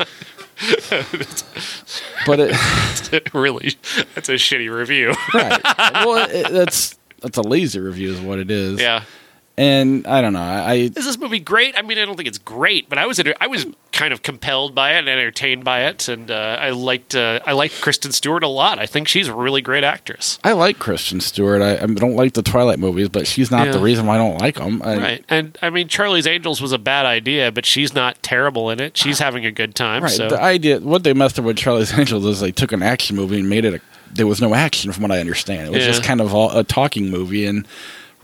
but it, <laughs> really, that's a shitty review. right. <laughs> Well, it, that's that's a lazy review, is what it is. yeah. And I don't know. I, Is this movie great? I mean, I don't think it's great, but I was I was kind of compelled by it and entertained by it, and uh, I liked uh, I liked Kristen Stewart a lot. I think she's a really great actress. I like Kristen Stewart. I, I don't like the Twilight movies, but she's not Yeah. the reason why I don't like them. I, Right, and I mean, Charlie's Angels was a bad idea, but she's not terrible in it. She's having a good time. Right. So The idea, what they messed up with Charlie's <laughs> Angels is they took an action movie and made it. A, there was no action, from what I understand. It was Yeah. just kind of all, a talking movie and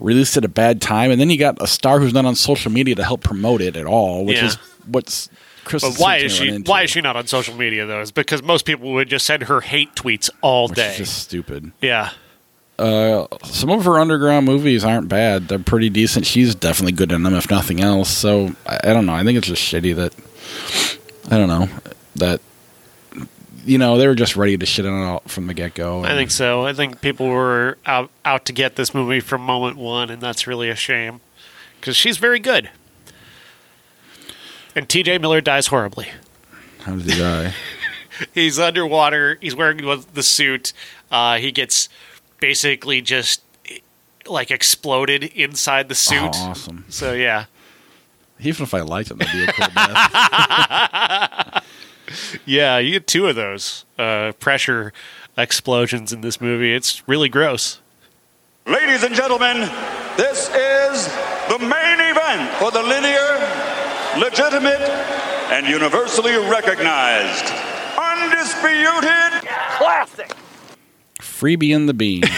released at a bad time. And then you got a star who's not on social media to help promote it at all, which Yeah. is what's Chris. But why is she? Why is she not on social media though? Is because most people would just send her hate tweets all Which day. just stupid. yeah, uh, Some of her underground movies aren't bad. They're pretty decent. She's definitely good in them, if nothing else. So I, I don't know. I think it's just shitty that I don't know that you know they were just ready to shit on it all from the get go. I think so. I think people were out out to get this movie from moment one, and that's really a shame because she's very good. And T.J. Miller dies horribly. How did he die? <laughs> He's underwater. He's wearing the suit. Uh, he gets basically just like exploded inside the suit. Oh, awesome. So yeah, Even if I liked it, that'd be a cool death. <laughs> yeah, you get two of those uh, pressure explosions in this movie. It's really gross. Ladies and gentlemen, this is the main event for the linear, legitimate, and universally recognized, undisputed classic. Freebie and the Bean. <laughs>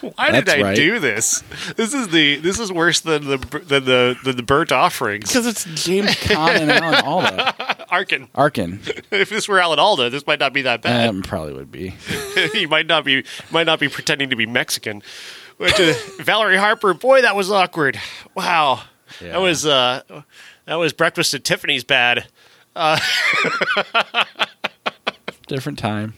Why did I right. do this? This is the this is worse than the than the than the burnt offerings. Because it's James Caan and Alan Alda. <laughs> Arkin. <laughs> Arkin. If this were Alan Alda, this might not be that bad. Um, probably would be. <laughs> he might not be might not be pretending to be Mexican. Uh, Valerie Harper, boy, that was awkward. Wow, Yeah. that was uh, that was Breakfast at Tiffany's bad. <laughs> Different time.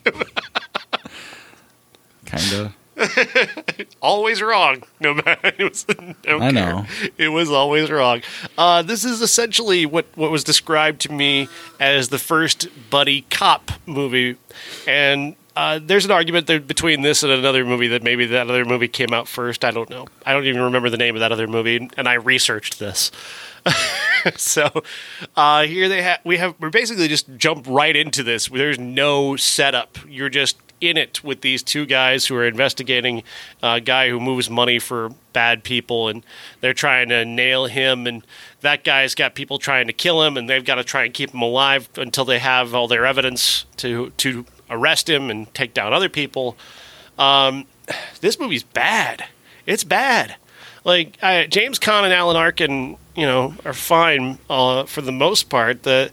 kind of. <laughs> Always wrong. No matter. <laughs> It was, don't I know. It was always wrong. Uh, this is essentially what what was described to me as the first buddy cop movie, and. Uh, there's an argument there between this and another movie that maybe that other movie came out first. I don't know. I don't even remember the name of that other movie, and I researched this. <laughs> so uh, here they have we have we're basically just jump right into this. There's no setup. You're just in it with these two guys who are investigating a guy who moves money for bad people, and they're trying to nail him. And that guy's got people trying to kill him, and they've got to try and keep him alive until they have all their evidence to to arrest him and take down other people. Um, this movie's bad. It's bad. Like I, James Caan and Alan Arkin, you know, are fine uh, for the most part. The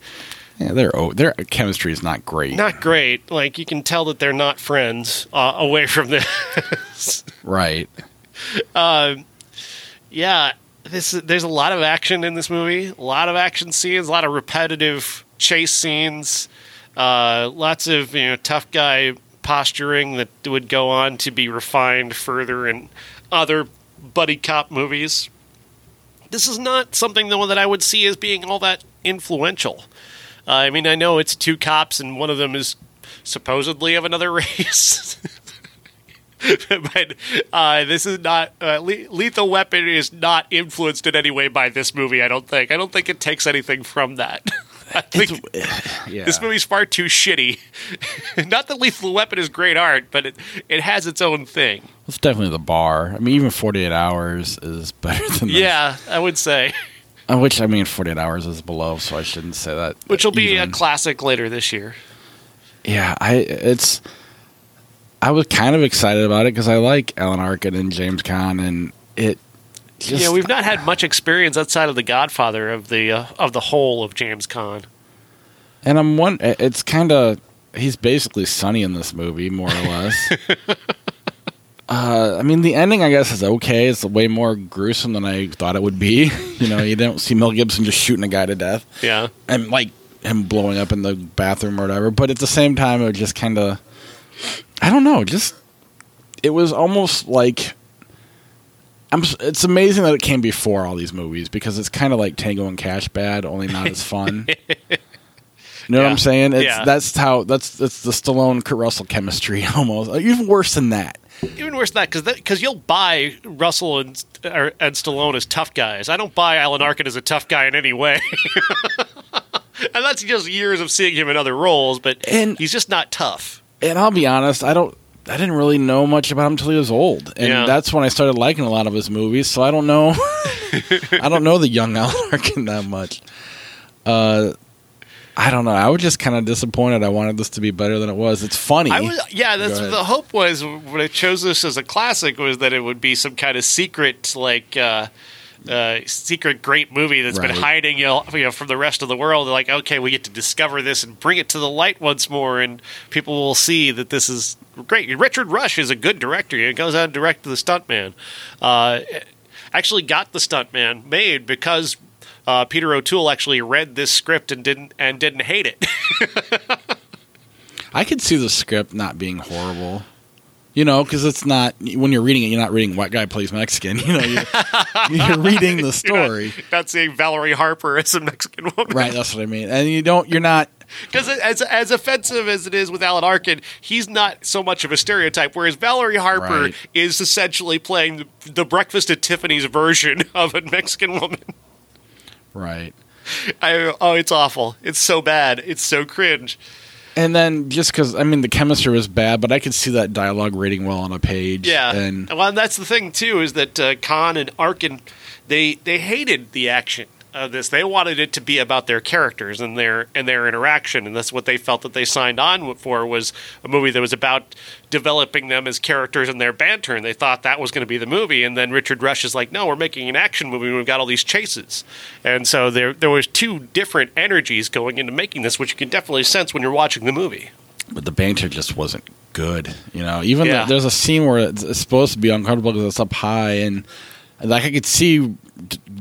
Yeah, their their chemistry is not great. not great. Like you can tell that they're not friends uh, away from this. Right. <laughs> yeah, this there's a lot of action in this movie. A lot of action scenes. A lot of repetitive chase scenes. Uh, lots of you know tough guy posturing that would go on to be refined further in other buddy cop movies. This is not something though that I would see as being all that influential. Uh, I mean, I know it's two cops and one of them is supposedly of another <laughs> race. but uh, this is not uh, Le- Lethal Weapon is not influenced in any way by this movie. I don't think. I don't think it takes anything from that. <laughs> I think Yeah. this movie's far too shitty. <laughs> not that Lethal Weapon is great art, but it it has its own thing. It's definitely the bar. I mean, even 48 hours is better than this. Yeah, I would say. Uh, Which, I mean, 48 hours is below, so I shouldn't say that. Which will be a classic later this year. Yeah, I it's. I was kind of excited about it because I like Alan Arkin and James Caan, and it. Just, yeah, we've not had much experience outside of the Godfather of the uh, of the whole of James Caan. and I'm one. It's kind of he's basically Sonny in this movie, more or less. <laughs> Uh, I mean, the ending, I guess, is okay. It's way more gruesome than I thought it would be. <laughs> you know, you don't see Mel Gibson just shooting a guy to death Yeah. and like him blowing up in the bathroom or whatever. But at the same time, it was just kind of, I don't know, just it was almost like. I'm, it's amazing that it came before all these movies because it's kind of like Tango and Cash Bad, only not as fun. <laughs> You know what I'm saying? It's, Yeah. That's how that's that's the Stallone Kurt Russell chemistry <laughs> almost. Even worse than that. Even worse than that, because because you'll buy Russell and or, and Stallone as tough guys. I don't buy Alan Arkin as a tough guy in any way. <laughs> and that's just years of seeing him in other roles, but And- he's just not tough. And I'll be honest, I don't. I didn't really know much about him until he was old, and Yeah. that's when I started liking a lot of his movies. So I don't know. <laughs> I don't know the young Alan Arkin that much. Uh, I don't know. I was just kind of disappointed. I wanted this to be better than it was. It's funny. I was, yeah, that's the hope was when I chose this as a classic was that it would be some kind of secret like. Uh, uh, secret great movie that's been hiding you know, you know from the rest of the world. Like, okay, we get to discover this and bring it to the light once more, and people will see that this is great. Richard Rush is a good director. He goes out and directed the Stuntman. Uh, actually, got the Stuntman made because uh, Peter O'Toole actually read this script and didn't and didn't hate it. <laughs> I could see the script not being horrible. You know, because it's not when you're reading it, you're not reading white guy plays Mexican. <laughs> You know, you're, you're reading the <laughs> You're story, not, not seeing Valerie Harper as a Mexican woman. right? That's what I mean. And you don't. You're not. Because as as offensive as it is with Alan Arkin, he's not so much of a stereotype. Whereas Valerie Harper Right. is essentially playing the, the Breakfast at Tiffany's version of a Mexican woman. Right. I, oh, it's awful. It's so bad. It's so cringe. And then just because I mean the chemistry was bad, but I could see that dialogue reading well on a page. Yeah. and well, and that's the thing too is that uh, Caan and Arkin, they they hated the action of this. They wanted it to be about their characters and their and their interaction, and that's what they felt that they signed on for was a movie that was about developing them as characters and their banter. And they thought that was going to be the movie. And then Richard Rush is like, "No, we're making an action movie. We've got all these chases." And so there there was two different energies going into making this, which you can definitely sense when you're watching the movie. but the banter just wasn't good. You know, even Yeah. the, there's a scene where it's, it's supposed to be uncomfortable because it's up high, and like I could see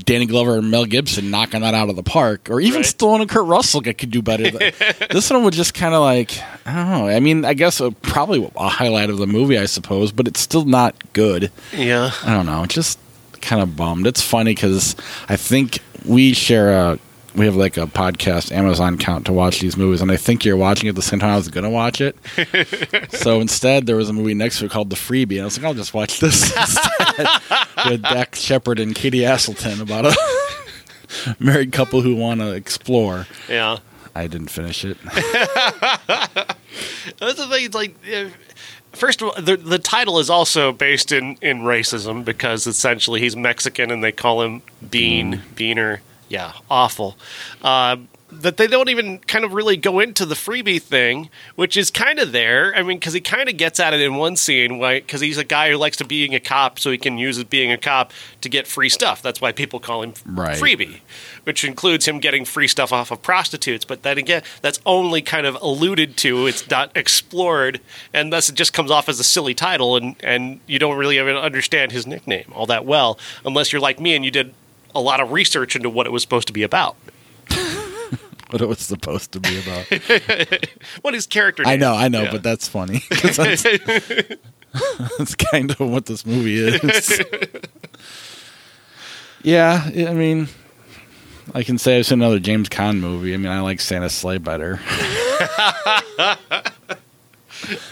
Danny Glover and Mel Gibson knocking that out of the park, or even Right. Stallone and Kurt Russell could do better. <laughs> this one was just kind of like I don't know. I mean, I guess uh, probably a highlight of the movie, I suppose, but it's still not good. Yeah. I don't know, just kind of bummed. It's funny because I think we share a we have like a podcast Amazon account to watch these movies, and I think you're watching it at the same time I was going to watch it. <laughs> so instead, there was a movie next to it called The Freebie, and I was like, I'll just watch this <laughs> instead with Dax Shepard and Katie Aselton about a <laughs> married couple who want to explore. Yeah. I didn't finish it. That's the thing. It's like, uh, first of all, the the title is also based in in racism because essentially he's Mexican and they call him Bean Beaner. Yeah, awful. Uh, that they don't even kind of really go into the freebie thing, which is kind of there. I mean, because he kind of gets at it in one scene, because he's a guy who likes to being a cop, so he can use his being a cop to get free stuff. That's why people call him Right. freebie, which includes him getting free stuff off of prostitutes. But then again, that's only kind of alluded to. It's not explored, and thus it just comes off as a silly title, and and you don't really even understand his nickname all that well, unless you're like me and you did a lot of research into what it was supposed to be about. <laughs> what it was supposed to be about. <laughs> What his character? I know. I know, Yeah. but that's funny. that's, <laughs> that's kind of what this movie is. yeah, I mean, I can say I've seen another James Caan movie. I mean, I like Santa's Sleigh better,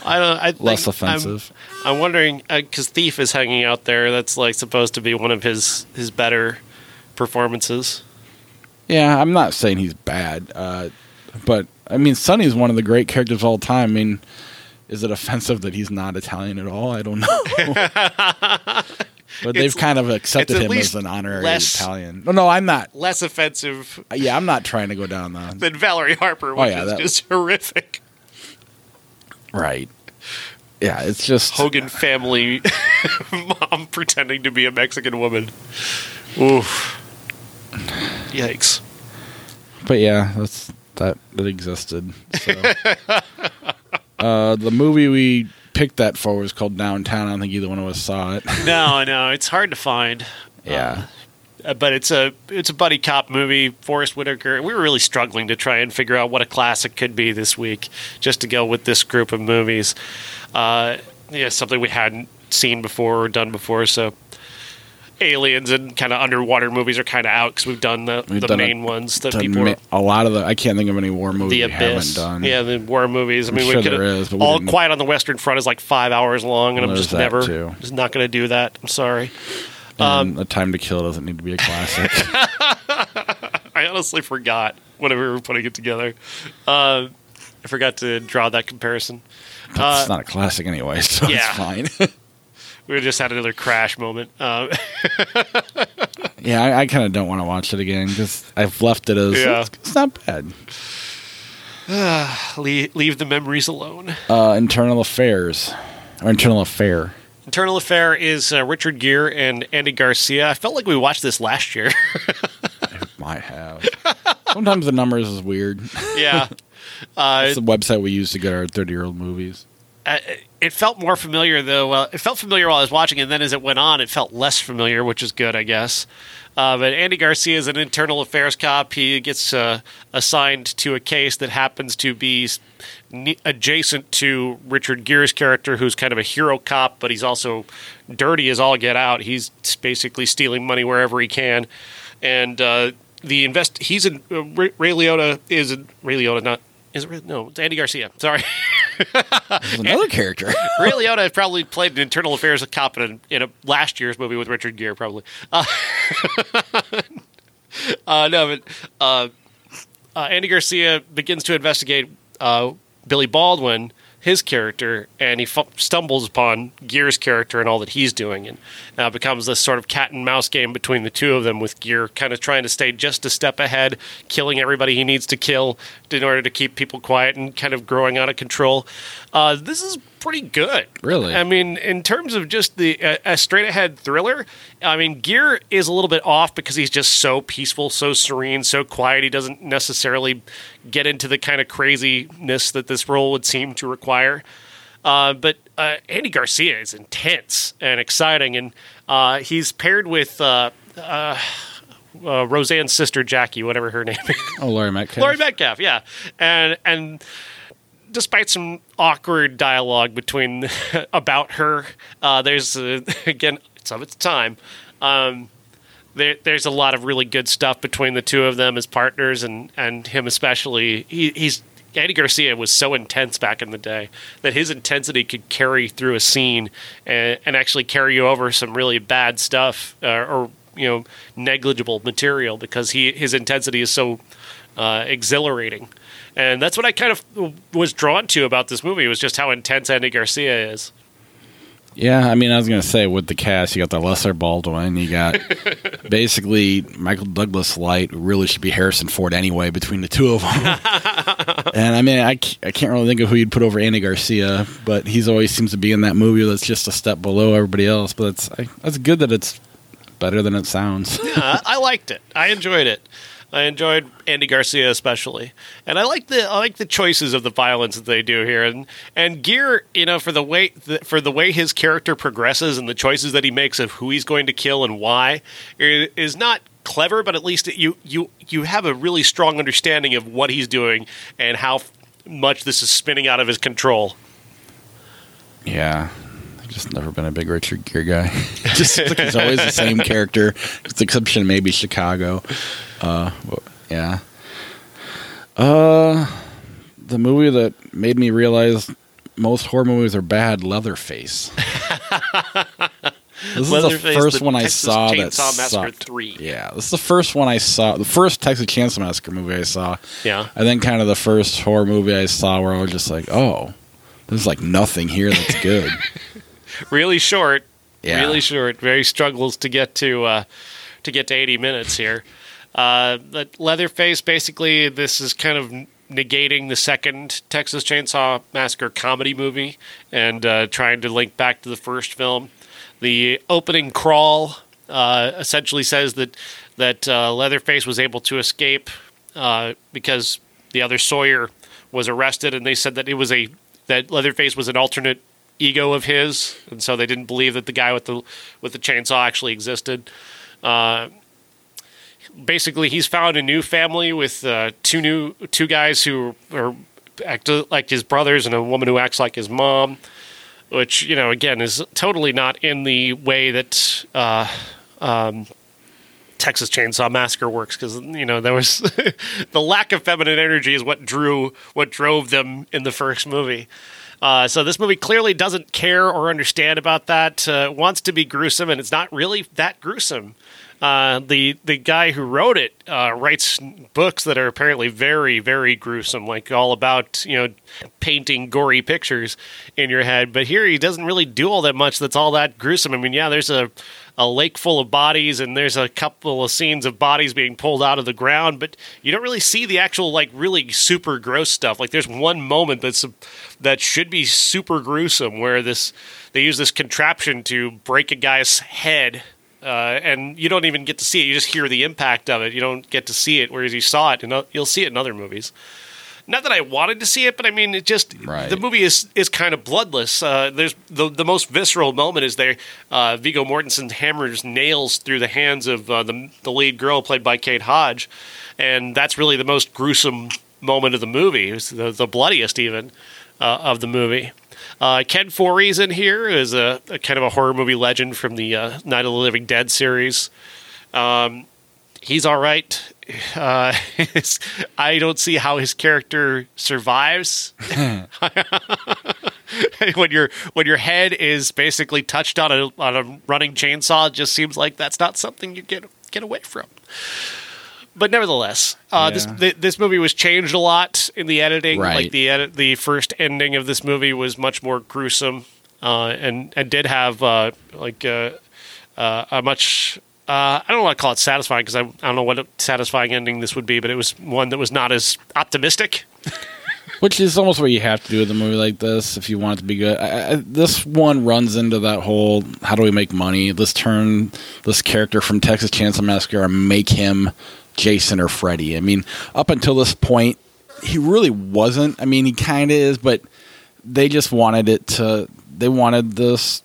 I don't. I less I'm- offensive. I'm, wondering uh, because Thief is hanging out there. That's like supposed to be one of his his better performances. yeah, I'm not saying he's bad, uh, but I mean, Sonny's one of the great characters of all time. I mean, is it offensive that he's not Italian at all? I don't know. <laughs> but they've It's- kind of accepted him as an honorary less- Italian. No, no, I'm not. Less offensive Yeah, I'm not trying to go down the <laughs> than Valerie Harper, which Oh, yeah, is that- just horrific. right. Yeah, it's just Hogan family <laughs> mom pretending to be a Mexican woman. Oof. Yikes. But yeah, that's that that existed. So. <laughs> uh, the movie we picked that for was called Downtown. I don't think either one of us saw it. <laughs> no, no, it's hard to find. yeah. Uh, but it's a it's a buddy cop movie. Forest Whitaker. We were really struggling to try and figure out what a classic could be this week, just to go with this group of movies. Uh, yeah, something we hadn't seen before or done before. So, aliens and kind of underwater movies are kind of out because we've done the, We've the done a- main ones that people. ma- a lot of the. I can't think of any war movies the haven't abyss, done. yeah, the war movies. I I'm mean, sure we could there is, but all didn't- Quiet on the Western Front is like five hours long, and Well, I'm just never too. just not going to do that. I'm sorry. And A Time to Kill doesn't need to be a classic. <laughs> I honestly forgot whenever we were putting it together. Uh, I forgot to draw that comparison. Uh, it's not a classic anyway, <laughs> so yeah. it's fine. <laughs> We just had another crash moment. Uh, <laughs> yeah, I, I kind of don't want to watch it again because I've left it as Yeah. it's, it's not bad. <sighs> leave, leave the memories alone. Uh, Internal Affairs or Internal Affair. Internal Affair is uh, Richard Gere and Andy Garcia. I felt like we watched this last year. <laughs> I might have. Sometimes the numbers is weird. yeah. <laughs> Uh, It's the website we use to get our thirty-year-old movies. It felt more familiar though. It felt familiar while I was watching, and then as it went on, it felt less familiar, which is good, I guess. Uh, but Andy Garcia is an internal affairs cop. He gets uh, assigned to a case that happens to be adjacent to Richard Gere's character, who's kind of a hero cop, but he's also dirty as all get out. He's basically stealing money wherever he can, and uh, the invest. He's in uh, Ray, Liotta is in, Ray Liotta not. Is it, no, it's Andy Garcia. Sorry. <laughs> Another character. <laughs> Ray Liotta probably played an internal affairs cop in a, in a last year's movie with Richard Gere, probably. Uh, <laughs> uh, no, but uh, uh, Andy Garcia begins to investigate uh, Billy Baldwin, his character, and he f- stumbles upon Gere's character and all that he's doing, and uh, becomes this sort of cat and mouse game between the two of them, with Gere kind of trying to stay just a step ahead, killing everybody he needs to kill in order to keep people quiet and kind of growing out of control. Uh, this is pretty good. Really? I mean, in terms of just the uh, a straight ahead thriller, I mean, Gere is a little bit off because he's just so peaceful, so serene, so quiet. He doesn't necessarily get into the kind of craziness that this role would seem to require. Uh, but uh, Andy Garcia is intense and exciting, and uh, he's paired with uh, uh, uh, Roseanne's sister Jackie, whatever her name is. Oh, Laurie Metcalf. <laughs> Laurie Metcalf, yeah, and and despite some awkward dialogue between <laughs> about her, uh, there's uh, <laughs> again it's of its time. Um, there, there's a lot of really good stuff between the two of them as partners, and and him especially. He, he's Andy Garcia was so intense back in the day that his intensity could carry through a scene and, and actually carry you over some really bad stuff uh, or you know negligible material because he his intensity is so uh, exhilarating. And that's what I kind of was drawn to about this movie was just how intense Andy Garcia is. Yeah, I mean, I was gonna say with the cast, you got the lesser Baldwin, you got <laughs> basically Michael Douglas Light. Really should be Harrison Ford anyway between the two of them. <laughs> and I mean, I, I can't really think of who you'd put over Andy Garcia, but he's always seems to be in that movie that's just a step below everybody else. But it's I, that's good that it's better than it sounds. Uh, I liked it. I enjoyed it. I enjoyed Andy Garcia especially, and I like the I like the choices of the violence that they do here, and and Gere, you know, for the way the, for the way his character progresses and the choices that he makes of who he's going to kill and why is not clever, but at least you you you have a really strong understanding of what he's doing and how much this is spinning out of his control. Yeah. Just never been a big Richard Gere guy. <laughs> just like he's always the same character, with the exception of maybe Chicago. Uh, well, yeah. Uh, the movie that made me realize most horror movies are bad, Leatherface. <laughs> this is Leatherface, the first the one I Texas saw that Chainsaw Massacre sucked. 3. Yeah, this is the first one I saw. The first Texas Chainsaw Massacre movie I saw. Yeah. And then kind of the first horror movie I saw where I was just like, oh, there's like nothing here that's good. <laughs> really short. Yeah. Really short. Very struggles to get to uh, to get to 80 minutes here. Uh, but Leatherface, basically, this is kind of negating the second Texas Chainsaw Massacre comedy movie and uh, trying to link back to the first film. The opening crawl uh, essentially says that that uh, Leatherface was able to escape uh, because the other Sawyer was arrested, and they said that it was a that Leatherface was an alternate ego of his, and so they didn't believe that the guy with the with the chainsaw actually existed. Uh, basically, he's found a new family with uh, two new two guys who are act like his brothers and a woman who acts like his mom, which you know again is totally not in the way that. Uh, um, Texas Chainsaw Massacre works because you know there was <laughs> the lack of feminine energy is what drew what drove them in the first movie. Uh, so this movie clearly doesn't care or understand about that. Uh, wants to be gruesome, and it's not really that gruesome. Uh, the the guy who wrote it uh, writes books that are apparently very very gruesome, like all about you know painting gory pictures in your head. But here he doesn't really do all that much. That's all that gruesome. I mean, yeah, there's a a lake full of bodies and there's a couple of scenes of bodies being pulled out of the ground but you don't really see the actual like really super gross stuff like there's one moment that's that should be super gruesome where this they use this contraption to break a guy's head uh, and you don't even get to see it you just hear the impact of it you don't get to see it whereas you saw it and you'll see it in other movies not that I wanted to see it, but I mean, it just Right. the movie is is kind of bloodless. Uh, there's the the most visceral moment is there. Uh, Viggo Mortensen hammers nails through the hands of uh, the the lead girl played by Kate Hodge, and that's really the most gruesome moment of the movie. It's the, the bloodiest even uh, of the movie. Uh, Ken Foree's in here is a, a kind of a horror movie legend from the uh, Night of the Living Dead series. Um, he's all right. <laughs> Uh, I don't see how his character survives <laughs> when your when your head is basically touched on a on a running chainsaw. It just seems like that's not something you get get away from. But nevertheless, uh, this th- this movie was changed a lot in the editing. Right. Like the edit, the first ending of this movie was much more gruesome, uh, and and did have uh, like uh, uh, a much uh, I don't want to call it satisfying because I, I don't know what a satisfying ending this would be, but it was one that was not as optimistic. <laughs> Which is almost what you have to do with a movie like this if you want it to be good. I, I, this one runs into that whole how do we make money? Let's turn this character from Texas Chainsaw Massacre and make him Jason or Freddy. I mean, up until this point, he really wasn't. I mean, he kind of is, but they just wanted it to. They wanted this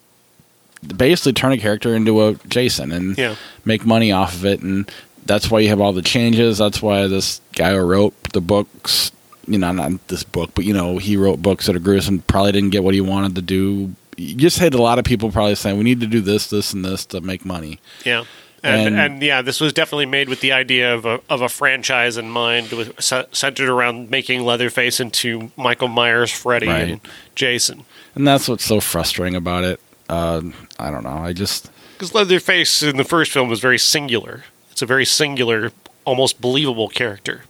basically turn a character into a Jason and Yeah. make money off of it, and that's why you have all the changes. That's why this guy who wrote the books, you know, not this book, but you know, he wrote books that are gruesome. Probably didn't get what he wanted to do. You just had a lot of people probably saying, "We need to do this, this, and this to make money." Yeah. And, And- and, yeah, this was definitely made with the idea of a, of a franchise in mind, with centered around making Leatherface into Michael Myers, Freddy, and Jason. And that's what's so frustrating about it. Uh, I don't know. I just Because Leatherface in the first film was very singular. It's a very singular, almost believable character.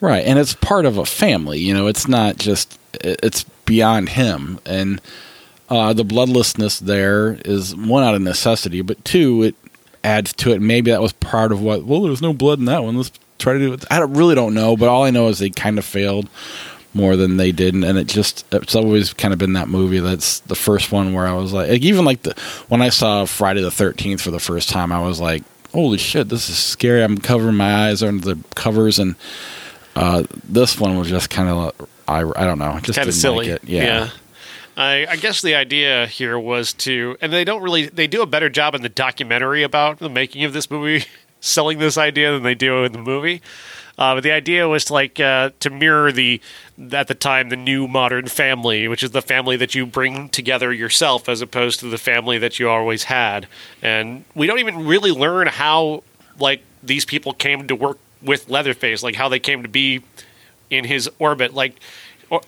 Right, and it's part of a family. You know, it's not just it's beyond him, and uh, the bloodlessness there is one out of necessity, but two, it adds to it. Maybe that was part of what. Well, there's no blood in that one. Let's try to do it. I don't, really don't know, but all I know is they kind of failed more than they didn't, and it just it's always kind of been that movie. That's the first one where I was like, like even like the when I saw Friday the Thirteenth for the first time, I was like, holy shit, this is scary. I'm covering my eyes under the covers and uh, this one was just kind of I, I don't know, just kind of didn't silly. Like it. Yeah. I, I guess the idea here was to, and they don't really, they do a better job in the documentary about the making of this movie, <laughs> selling this idea than they do in the movie. Uh, but the idea was to like uh, to mirror the at the time the new modern family, which is the family that you bring together yourself, as opposed to the family that you always had. And we don't even really learn how like these people came to work with Leatherface, like how they came to be in his orbit. Like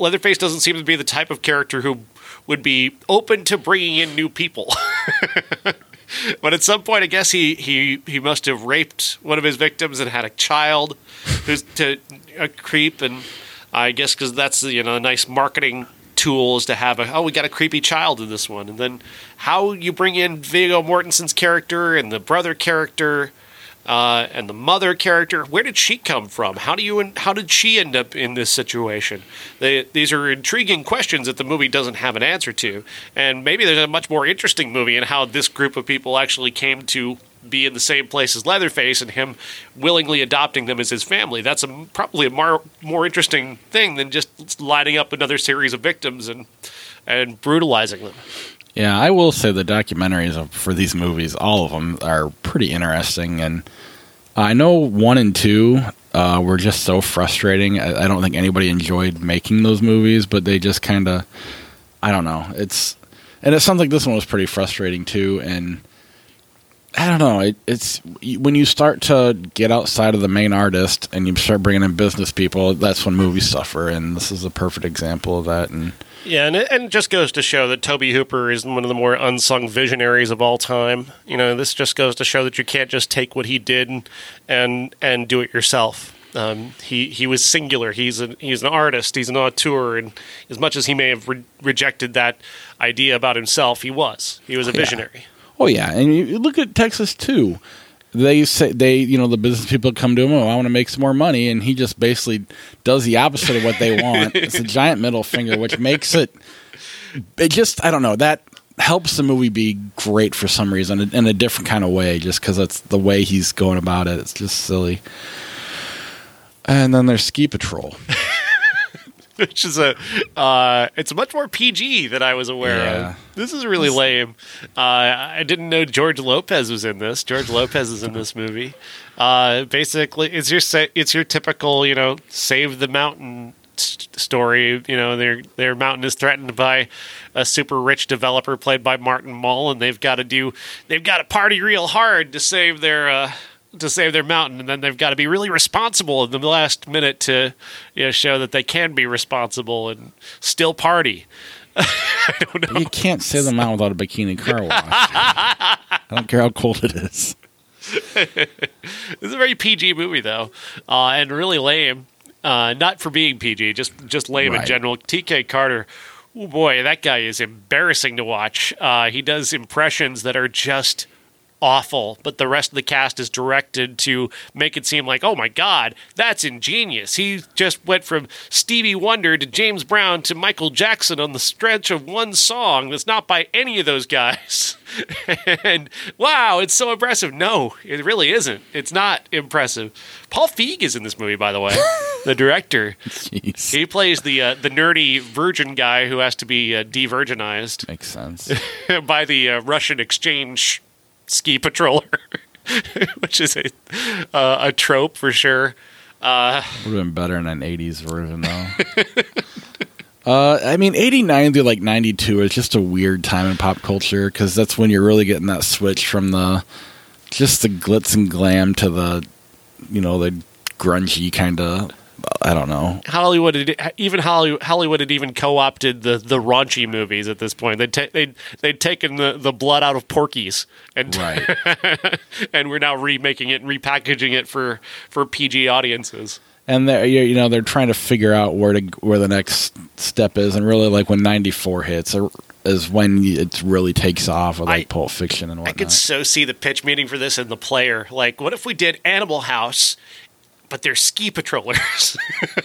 Leatherface doesn't seem to be the type of character who would be open to bringing in new people. <laughs> but at some point, I guess he, he, he must have raped one of his victims and had a child who's to a creep, and I guess because that's you know a nice marketing tool is to have a oh we got a creepy child in this one, and then how you bring in Viggo Mortensen's character and the brother character uh, and the mother character. Where did she come from? How do you how did she end up in this situation? They, these are intriguing questions that the movie doesn't have an answer to, and maybe there's a much more interesting movie in how this group of people actually came to be in the same place as Leatherface and him willingly adopting them as his family. That's a, probably a more more interesting thing than just lining up another series of victims and and brutalizing them. Yeah, I will say the documentaries for these movies, all of them are pretty interesting, and I know one and two uh, were just so frustrating. I, I don't think anybody enjoyed making those movies, but they just kind of, I don't know. It's and it sounds like this one was pretty frustrating too, and I don't know. It, it's when you start to get outside of the main artist and you start bringing in business people, that's when movies suffer, and this is a perfect example of that. And Yeah, and it, and it just goes to show that Tobe Hooper is one of the more unsung visionaries of all time. You know, this just goes to show that you can't just take what he did and and, and do it yourself. Um, he he was singular. He's a, he's an artist. He's an auteur, and as much as he may have re- rejected that idea about himself, he was he was a Yeah. visionary. Oh yeah, and you look at Texas too. They say they, you know, the business people come to him. Oh, I want to make some more money, and he just basically does the opposite of what they want. it's a giant middle finger, which makes it. It just, I don't know, that helps the movie be great for some reason in a different kind of way, just because it's the way he's going about it. It's just silly. And then there's Ski Patrol. <laughs> which is a uh, it's much more PG than I was aware Yeah. of. This is really lame. Uh, I didn't know George Lopez was in this. George Lopez is in this movie. Uh, basically, it's your it's your typical you know save the mountain story. You know their their mountain is threatened by a super rich developer played by Martin Mull, and they've got to do they've got to party real hard to save their. To save their mountain, and then they've got to be really responsible in the last minute to you know, show that they can be responsible and still party. <laughs> You can't say them out without a bikini car wash. <laughs> I don't care how cold it is. It's a very PG movie though, uh, and really lame. Uh, not for being PG, just just lame in general. TK Carter, oh boy, that guy is embarrassing to watch. Uh, he does impressions that are just awful, but the rest of the cast is directed to make it seem like, oh my god, that's ingenious. He just went from Stevie Wonder to James Brown to Michael Jackson on the stretch of one song that's not by any of those guys. <laughs> and wow, it's so impressive. No, it really isn't. It's not impressive. Paul Feig is in this movie, by the way, <laughs> the director. Jeez. He plays the uh, the nerdy virgin guy who has to be uh, de-virginized Makes sense. <laughs> by the uh, Russian exchange ski patroller, <laughs> which is a uh, a trope for sure. Uh, Would have been better in an '80s version, though. <laughs> uh, I mean, '89 through like '92 is just a weird time in pop culture because that's when you're really getting that switch from the just the glitz and glam to the, you know, the grungy kind of. I don't know. Hollywood, had, even Hollywood, Hollywood had even co-opted the, the raunchy movies at this point. They'd ta- they'd they'd taken the, the blood out of Porky's and Right. <laughs> and we're now remaking it and repackaging it for for PG audiences. and they're you know they're trying to figure out where to where the next step is, and really like when '94 hits are- is when it really takes off with like I- Pulp Fiction and I whatnot. could so see the pitch meeting for this in the player. Like, what if we did Animal House, but they're ski patrollers?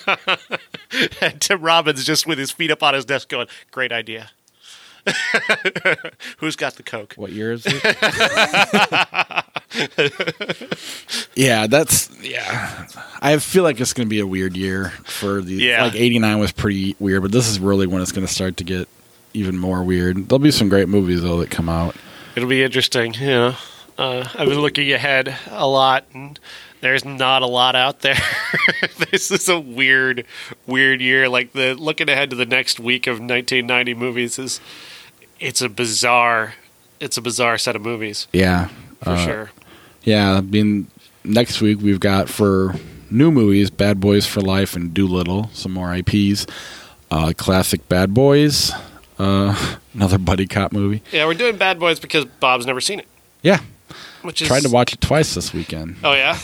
<laughs> and Tim Robbins just with his feet up on his desk going, great idea. <laughs> Who's got the Coke? What year is it? <laughs> yeah, that's yeah. I feel like it's going to be a weird year for the Yeah. like '89 was pretty weird, but this is really when it's going to start to get even more weird. There'll be some great movies though that come out. It'll be interesting. You know, uh, I've been looking ahead a lot, and there's not a lot out there. <laughs> this is a weird, weird year. Like the looking ahead to the next week of 1990 movies is, it's a bizarre, it's a bizarre set of movies Yeah, for Uh, sure. Yeah, I mean, next week we've got for new movies Bad Boys for Life and Dolittle, some more IPs. Uh, classic Bad Boys, uh, <laughs> another buddy cop movie. Yeah, we're doing Bad Boys because Bob's never seen it. Yeah, Which is tried to watch it twice this weekend. Oh yeah,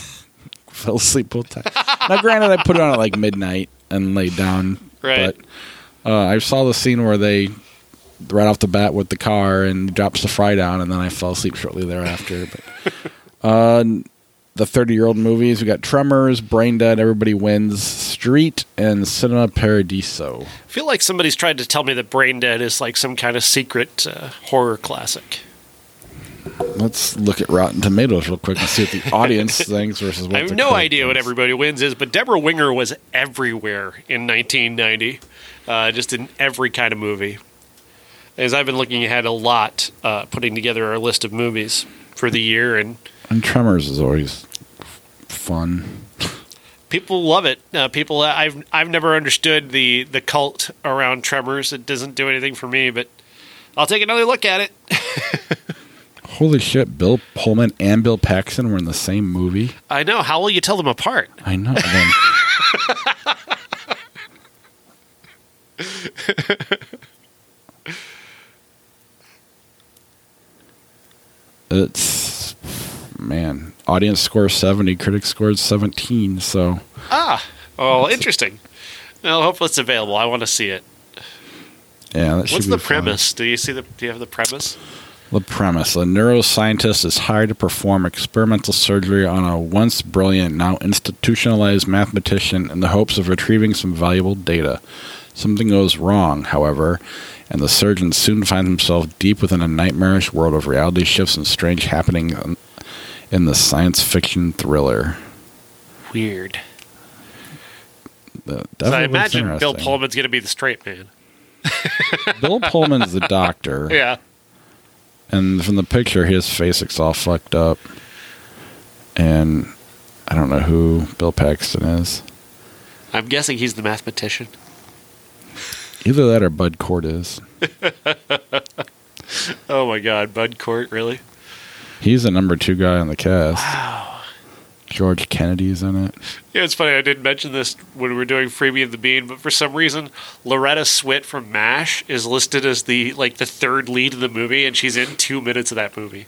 <laughs> Fell asleep both times. now, granted, I put it on at like midnight and laid down. Right. But uh, I saw the scene where they right off the bat with the car and drops the fry down, and then I fell asleep shortly thereafter. But <laughs> uh, the thirty-year-old movies we got Tremors, Brain Dead, Everybody Wins, Street, and Cinema Paradiso. I feel like somebody's tried to tell me that Brain Dead is like some kind of secret uh, horror classic. Let's look at Rotten Tomatoes real quick and see what the audience <laughs> thinks versus what I have the no idea what. Everybody Wins is, but Debra Winger was everywhere in 1990, uh, just in every kind of movie. as I've been looking ahead a lot, uh, putting together our list of movies for the year, and And Tremors is always fun. people love it. Uh, people, I've I've never understood the the cult around Tremors. It doesn't do anything for me, but I'll take another look at it. <laughs> Holy shit! Bill Pullman and Bill Paxton were in the same movie. I know. How will you tell them apart? I know. <laughs> It's man. Audience score seventy. Critics scored seventeen. So Ah, oh, interesting. Well, hopefully it's available. I want to see it. yeah, that should What's the fun. premise? Do you see the? Do you have the premise? The premise: A neuroscientist is hired to perform experimental surgery on a once brilliant, now institutionalized mathematician in the hopes of retrieving some valuable data. Something goes wrong, however, and the surgeon soon finds himself deep within a nightmarish world of reality shifts and strange happenings in the science fiction thriller. Weird. The, So I imagine Bill. Pullman's going to be the straight man. Bill Pullman's the doctor. <laughs> Yeah. And from the picture, his face looks all fucked up. And I don't know who Bill Paxton is. I'm guessing he's the mathematician. Either that or Bud Cort is. <laughs> Oh my God, Bud Cort, really? He's the number two guy on the cast. Wow. George Kennedy is in it. Yeah, it's funny. I didn't mention this when we were doing Freebie and the Bean, but for some reason, Loretta Swit from MASH is listed as the like the third lead in the movie, and she's in two minutes of that movie.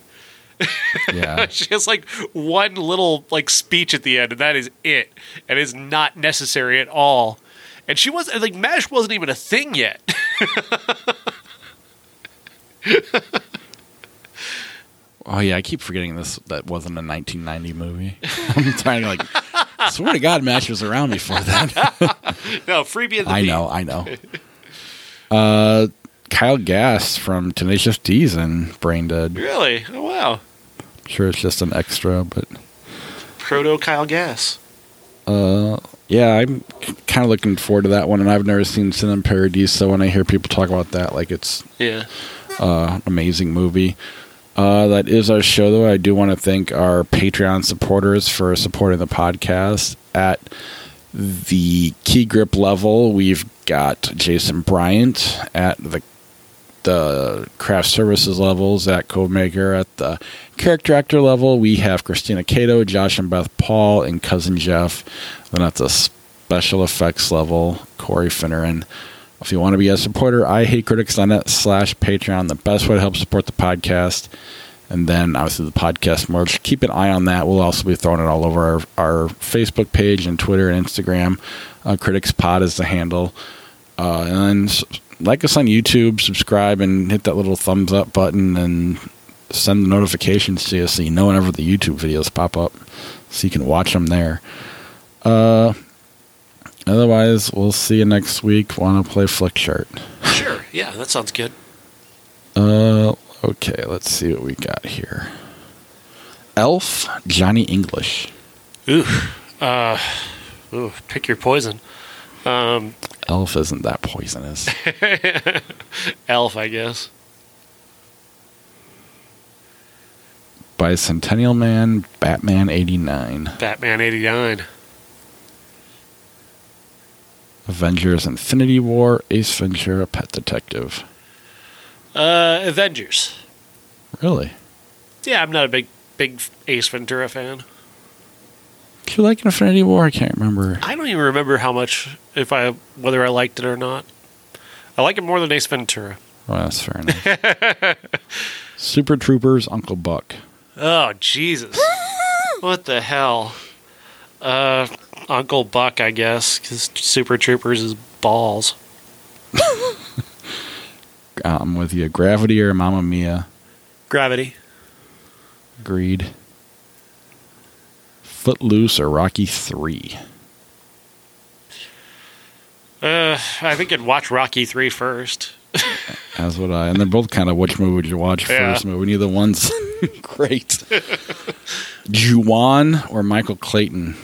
<laughs> Yeah. She has like one little like speech at the end, and that is it, and is not necessary at all. And she was like MASH wasn't even a thing yet. <laughs> oh yeah, I keep forgetting this. That wasn't a 1990 movie. <laughs> I'm trying to like. Swear to God, MASH was around before that. <laughs> no, Freebie the I know, I know. Uh, Kyle Gass from Tenacious D's and Brain Dead. Really? Oh wow. Sure, it's just an extra, but Proto Kyle Gass. uh, yeah, I'm kind of looking forward to that one. And I've never seen Sin and Paradise, so when I hear people talk about that, like it's Yeah. uh, amazing movie. Uh, that is our show, though. I do want to thank our Patreon supporters for supporting the podcast. At the key grip level, we've got Jason Bryant. At the the craft services level, Zach Codemaker. At the character actor level, we have Christina Cato, Josh and Beth Paul, and cousin Jeff. Then at the special effects level, Corey Finneran. If you want to be a supporter, I hate critics.net slash Patreon, the best way to help support the podcast. And then obviously the podcast merch. Keep an eye on that. We'll also be throwing it all over our, our Facebook page and Twitter and Instagram. Uh, Critics Pod is the handle. Uh, and then like us on YouTube, subscribe, and hit that little thumbs up button and send the notifications to you so you know whenever the YouTube videos pop up so you can watch them there. Uh, otherwise, we'll see you next week. Want to play Flick Shirt? Sure. Yeah, that sounds good. Uh, okay, let's see what we got here. Elf, Johnny English. Ooh. Uh, ooh, pick your poison. Um, Elf isn't that poisonous. <laughs> Elf, I guess. Bicentennial Man, Batman 89. Batman 89. Avengers Infinity War, Ace Ventura, Pet Detective. Uh, Avengers. Really? Yeah, I'm not a big, big Ace Ventura fan. Do you like Infinity War? I can't remember. I don't even remember how much, if I, whether I liked it or not. I like it more than Ace Ventura. Well, that's fair enough. <laughs> Super Troopers, Uncle Buck. Oh, Jesus. <laughs> what the hell? Uh, Uncle Buck, I guess, because Super Troopers is balls. <laughs> I'm with you. Gravity or Mamma Mia. Gravity. Agreed. Footloose or Rocky 3. Uh, I think I'd watch Rocky 3 first. <laughs> As would I. And they're both kind of which movie would you watch Yeah. first? Movie. Neither one's <laughs> great. Juwan or Michael Clayton.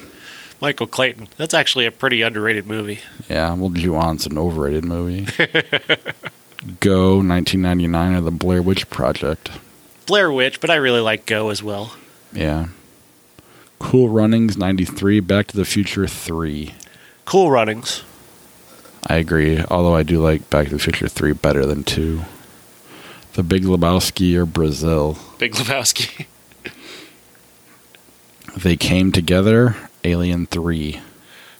Michael Clayton. That's actually a pretty underrated movie. Yeah, well, Juwan's an overrated movie. <laughs> Go 1999 or the Blair Witch Project. Blair Witch, but I really like Go as well. Yeah. Cool Runnings 93, Back to the Future 3. Cool Runnings. I agree, although I do like Back to the Future 3 better than 2. The Big Lebowski or Brazil. Big Lebowski. <laughs> They Came Together, Alien 3.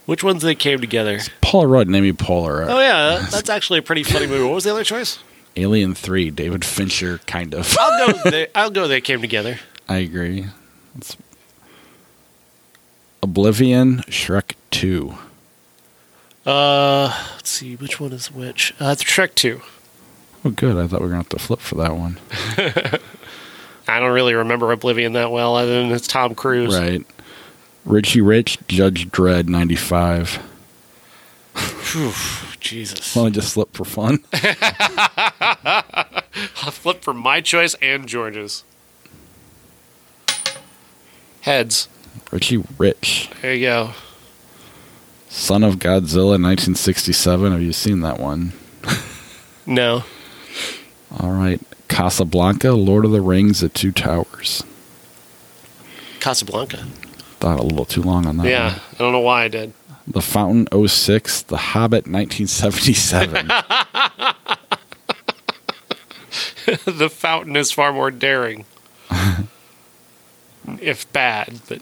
Which ones they came together? Paul Rudd, name me Poehler. Oh yeah, <laughs> that's actually a pretty funny movie. What was the other choice? Alien 3, David Fincher, kind of. I'll go. <laughs> They, I'll go. They came together. I agree. It's Oblivion, Shrek 2. Uh, let's see. Which one is which? Uh, it's Shrek Two. Oh, good. I thought we were going to have to flip for that one. <laughs> I don't really remember Oblivion that well, other than it's Tom Cruise. Right. Richie Rich, Judge Dredd, 95. Phew, Jesus. Want to just flip for fun? <laughs> I'll flip for my choice and George's. Heads. Richie Rich, There you go. Son of Godzilla, 1967. Have you seen that one? <laughs> No. All right. Casablanca, Lord of the Rings, The Two Towers. Casablanca. Thought a little too long on that Yeah, one. I don't know why I did. The Fountain, 06. The Hobbit, 1977. <laughs> the fountain is far more daring. <laughs> if bad, but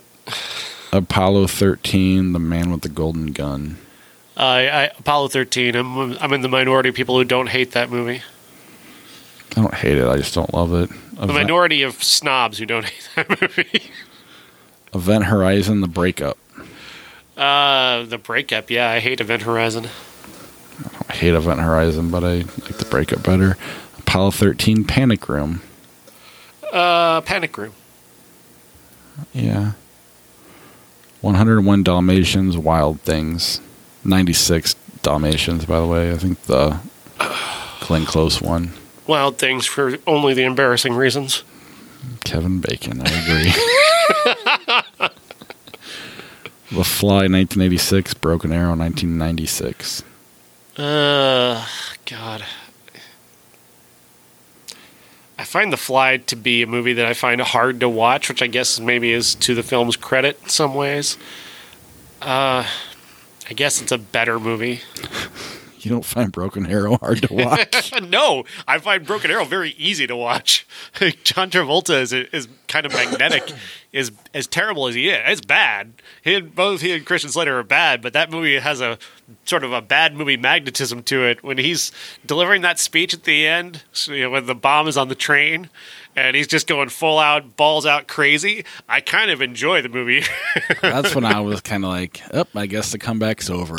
Apollo 13, The Man with the Golden Gun. I, I Apollo 13. I'm I'm in the minority of people who don't hate that movie. I don't hate it. I just don't love it. The minority of snobs who don't hate that <laughs> movie. Event Horizon, The Breakup. Uh, the breakup. Yeah, I hate Event Horizon. I hate Event Horizon, but I like The Breakup better. Apollo 13, Panic Room. Uh, Panic Room. Yeah. 101 Dalmatians, Wild Things. 96 Dalmatians, by the way. I think the Glenn Close one. Wild things for only the embarrassing reasons. Kevin Bacon, I agree. <laughs> the Fly, 1986. Broken Arrow, 1996. Uh, God. I find The Fly to be a movie that I find hard to watch, which I guess maybe is to the film's credit in some ways. Uh, I guess it's a better movie. You don't find Broken Arrow hard to watch? <laughs> no, I find Broken Arrow very easy to watch. <laughs> John Travolta is is kind of magnetic. <laughs> is as terrible as he is. It's bad. He and, both he and Christian Slater are bad, but that movie has a sort of a bad movie magnetism to it. When he's delivering that speech at the end, so, you know, when the bomb is on the train. And he's just going full out, balls out crazy. I kind of enjoy the movie. That's when I was kind of like, oh, I guess the comeback's over.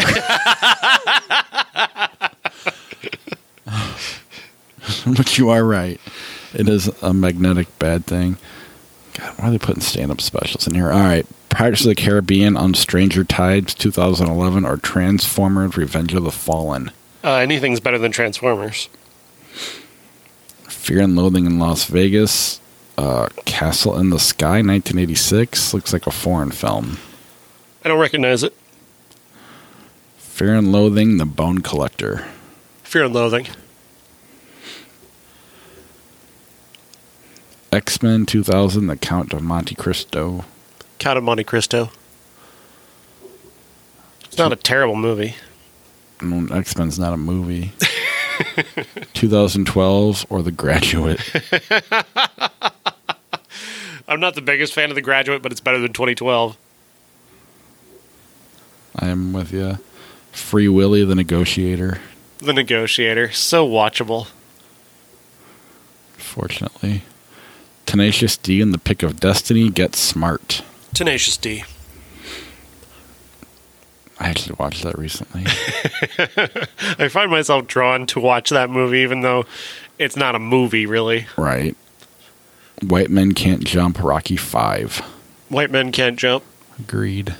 <laughs> but you are right. It is a magnetic bad thing. God, why are they putting stand up specials in here? All right. Pirates of the Caribbean on Stranger Tides 2011 or Transformers Revenge of the Fallen. uh, anything's better than Transformers. Fear and Loathing in Las Vegas. Uh, Castle in the Sky 1986. Looks like a foreign film. I don't recognize it. Fear and Loathing, The Bone Collector. Fear and Loathing. X Men 2000, The Count of Monte Cristo. Count of Monte Cristo. It's not a terrible movie. Mm, X Men's not a movie. <laughs> 2012 or The Graduate. <laughs> I'm not the biggest fan of The Graduate, but it's better than 2012. I am with you. Free Willy, The Negotiator. The Negotiator. So watchable. Fortunately. Tenacious D and The Pick of Destiny. Get Smart. Tenacious D. I actually watched that recently. <laughs> I find myself drawn to watch that movie, even though it's not a movie, really. right. White Men Can't Jump. Rocky 5. White men can't jump. Agreed.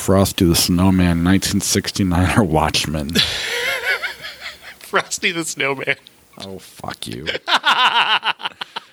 Frosty the Snowman, 1969, or Watchmen. <laughs> Frosty the Snowman. oh, fuck you. <laughs>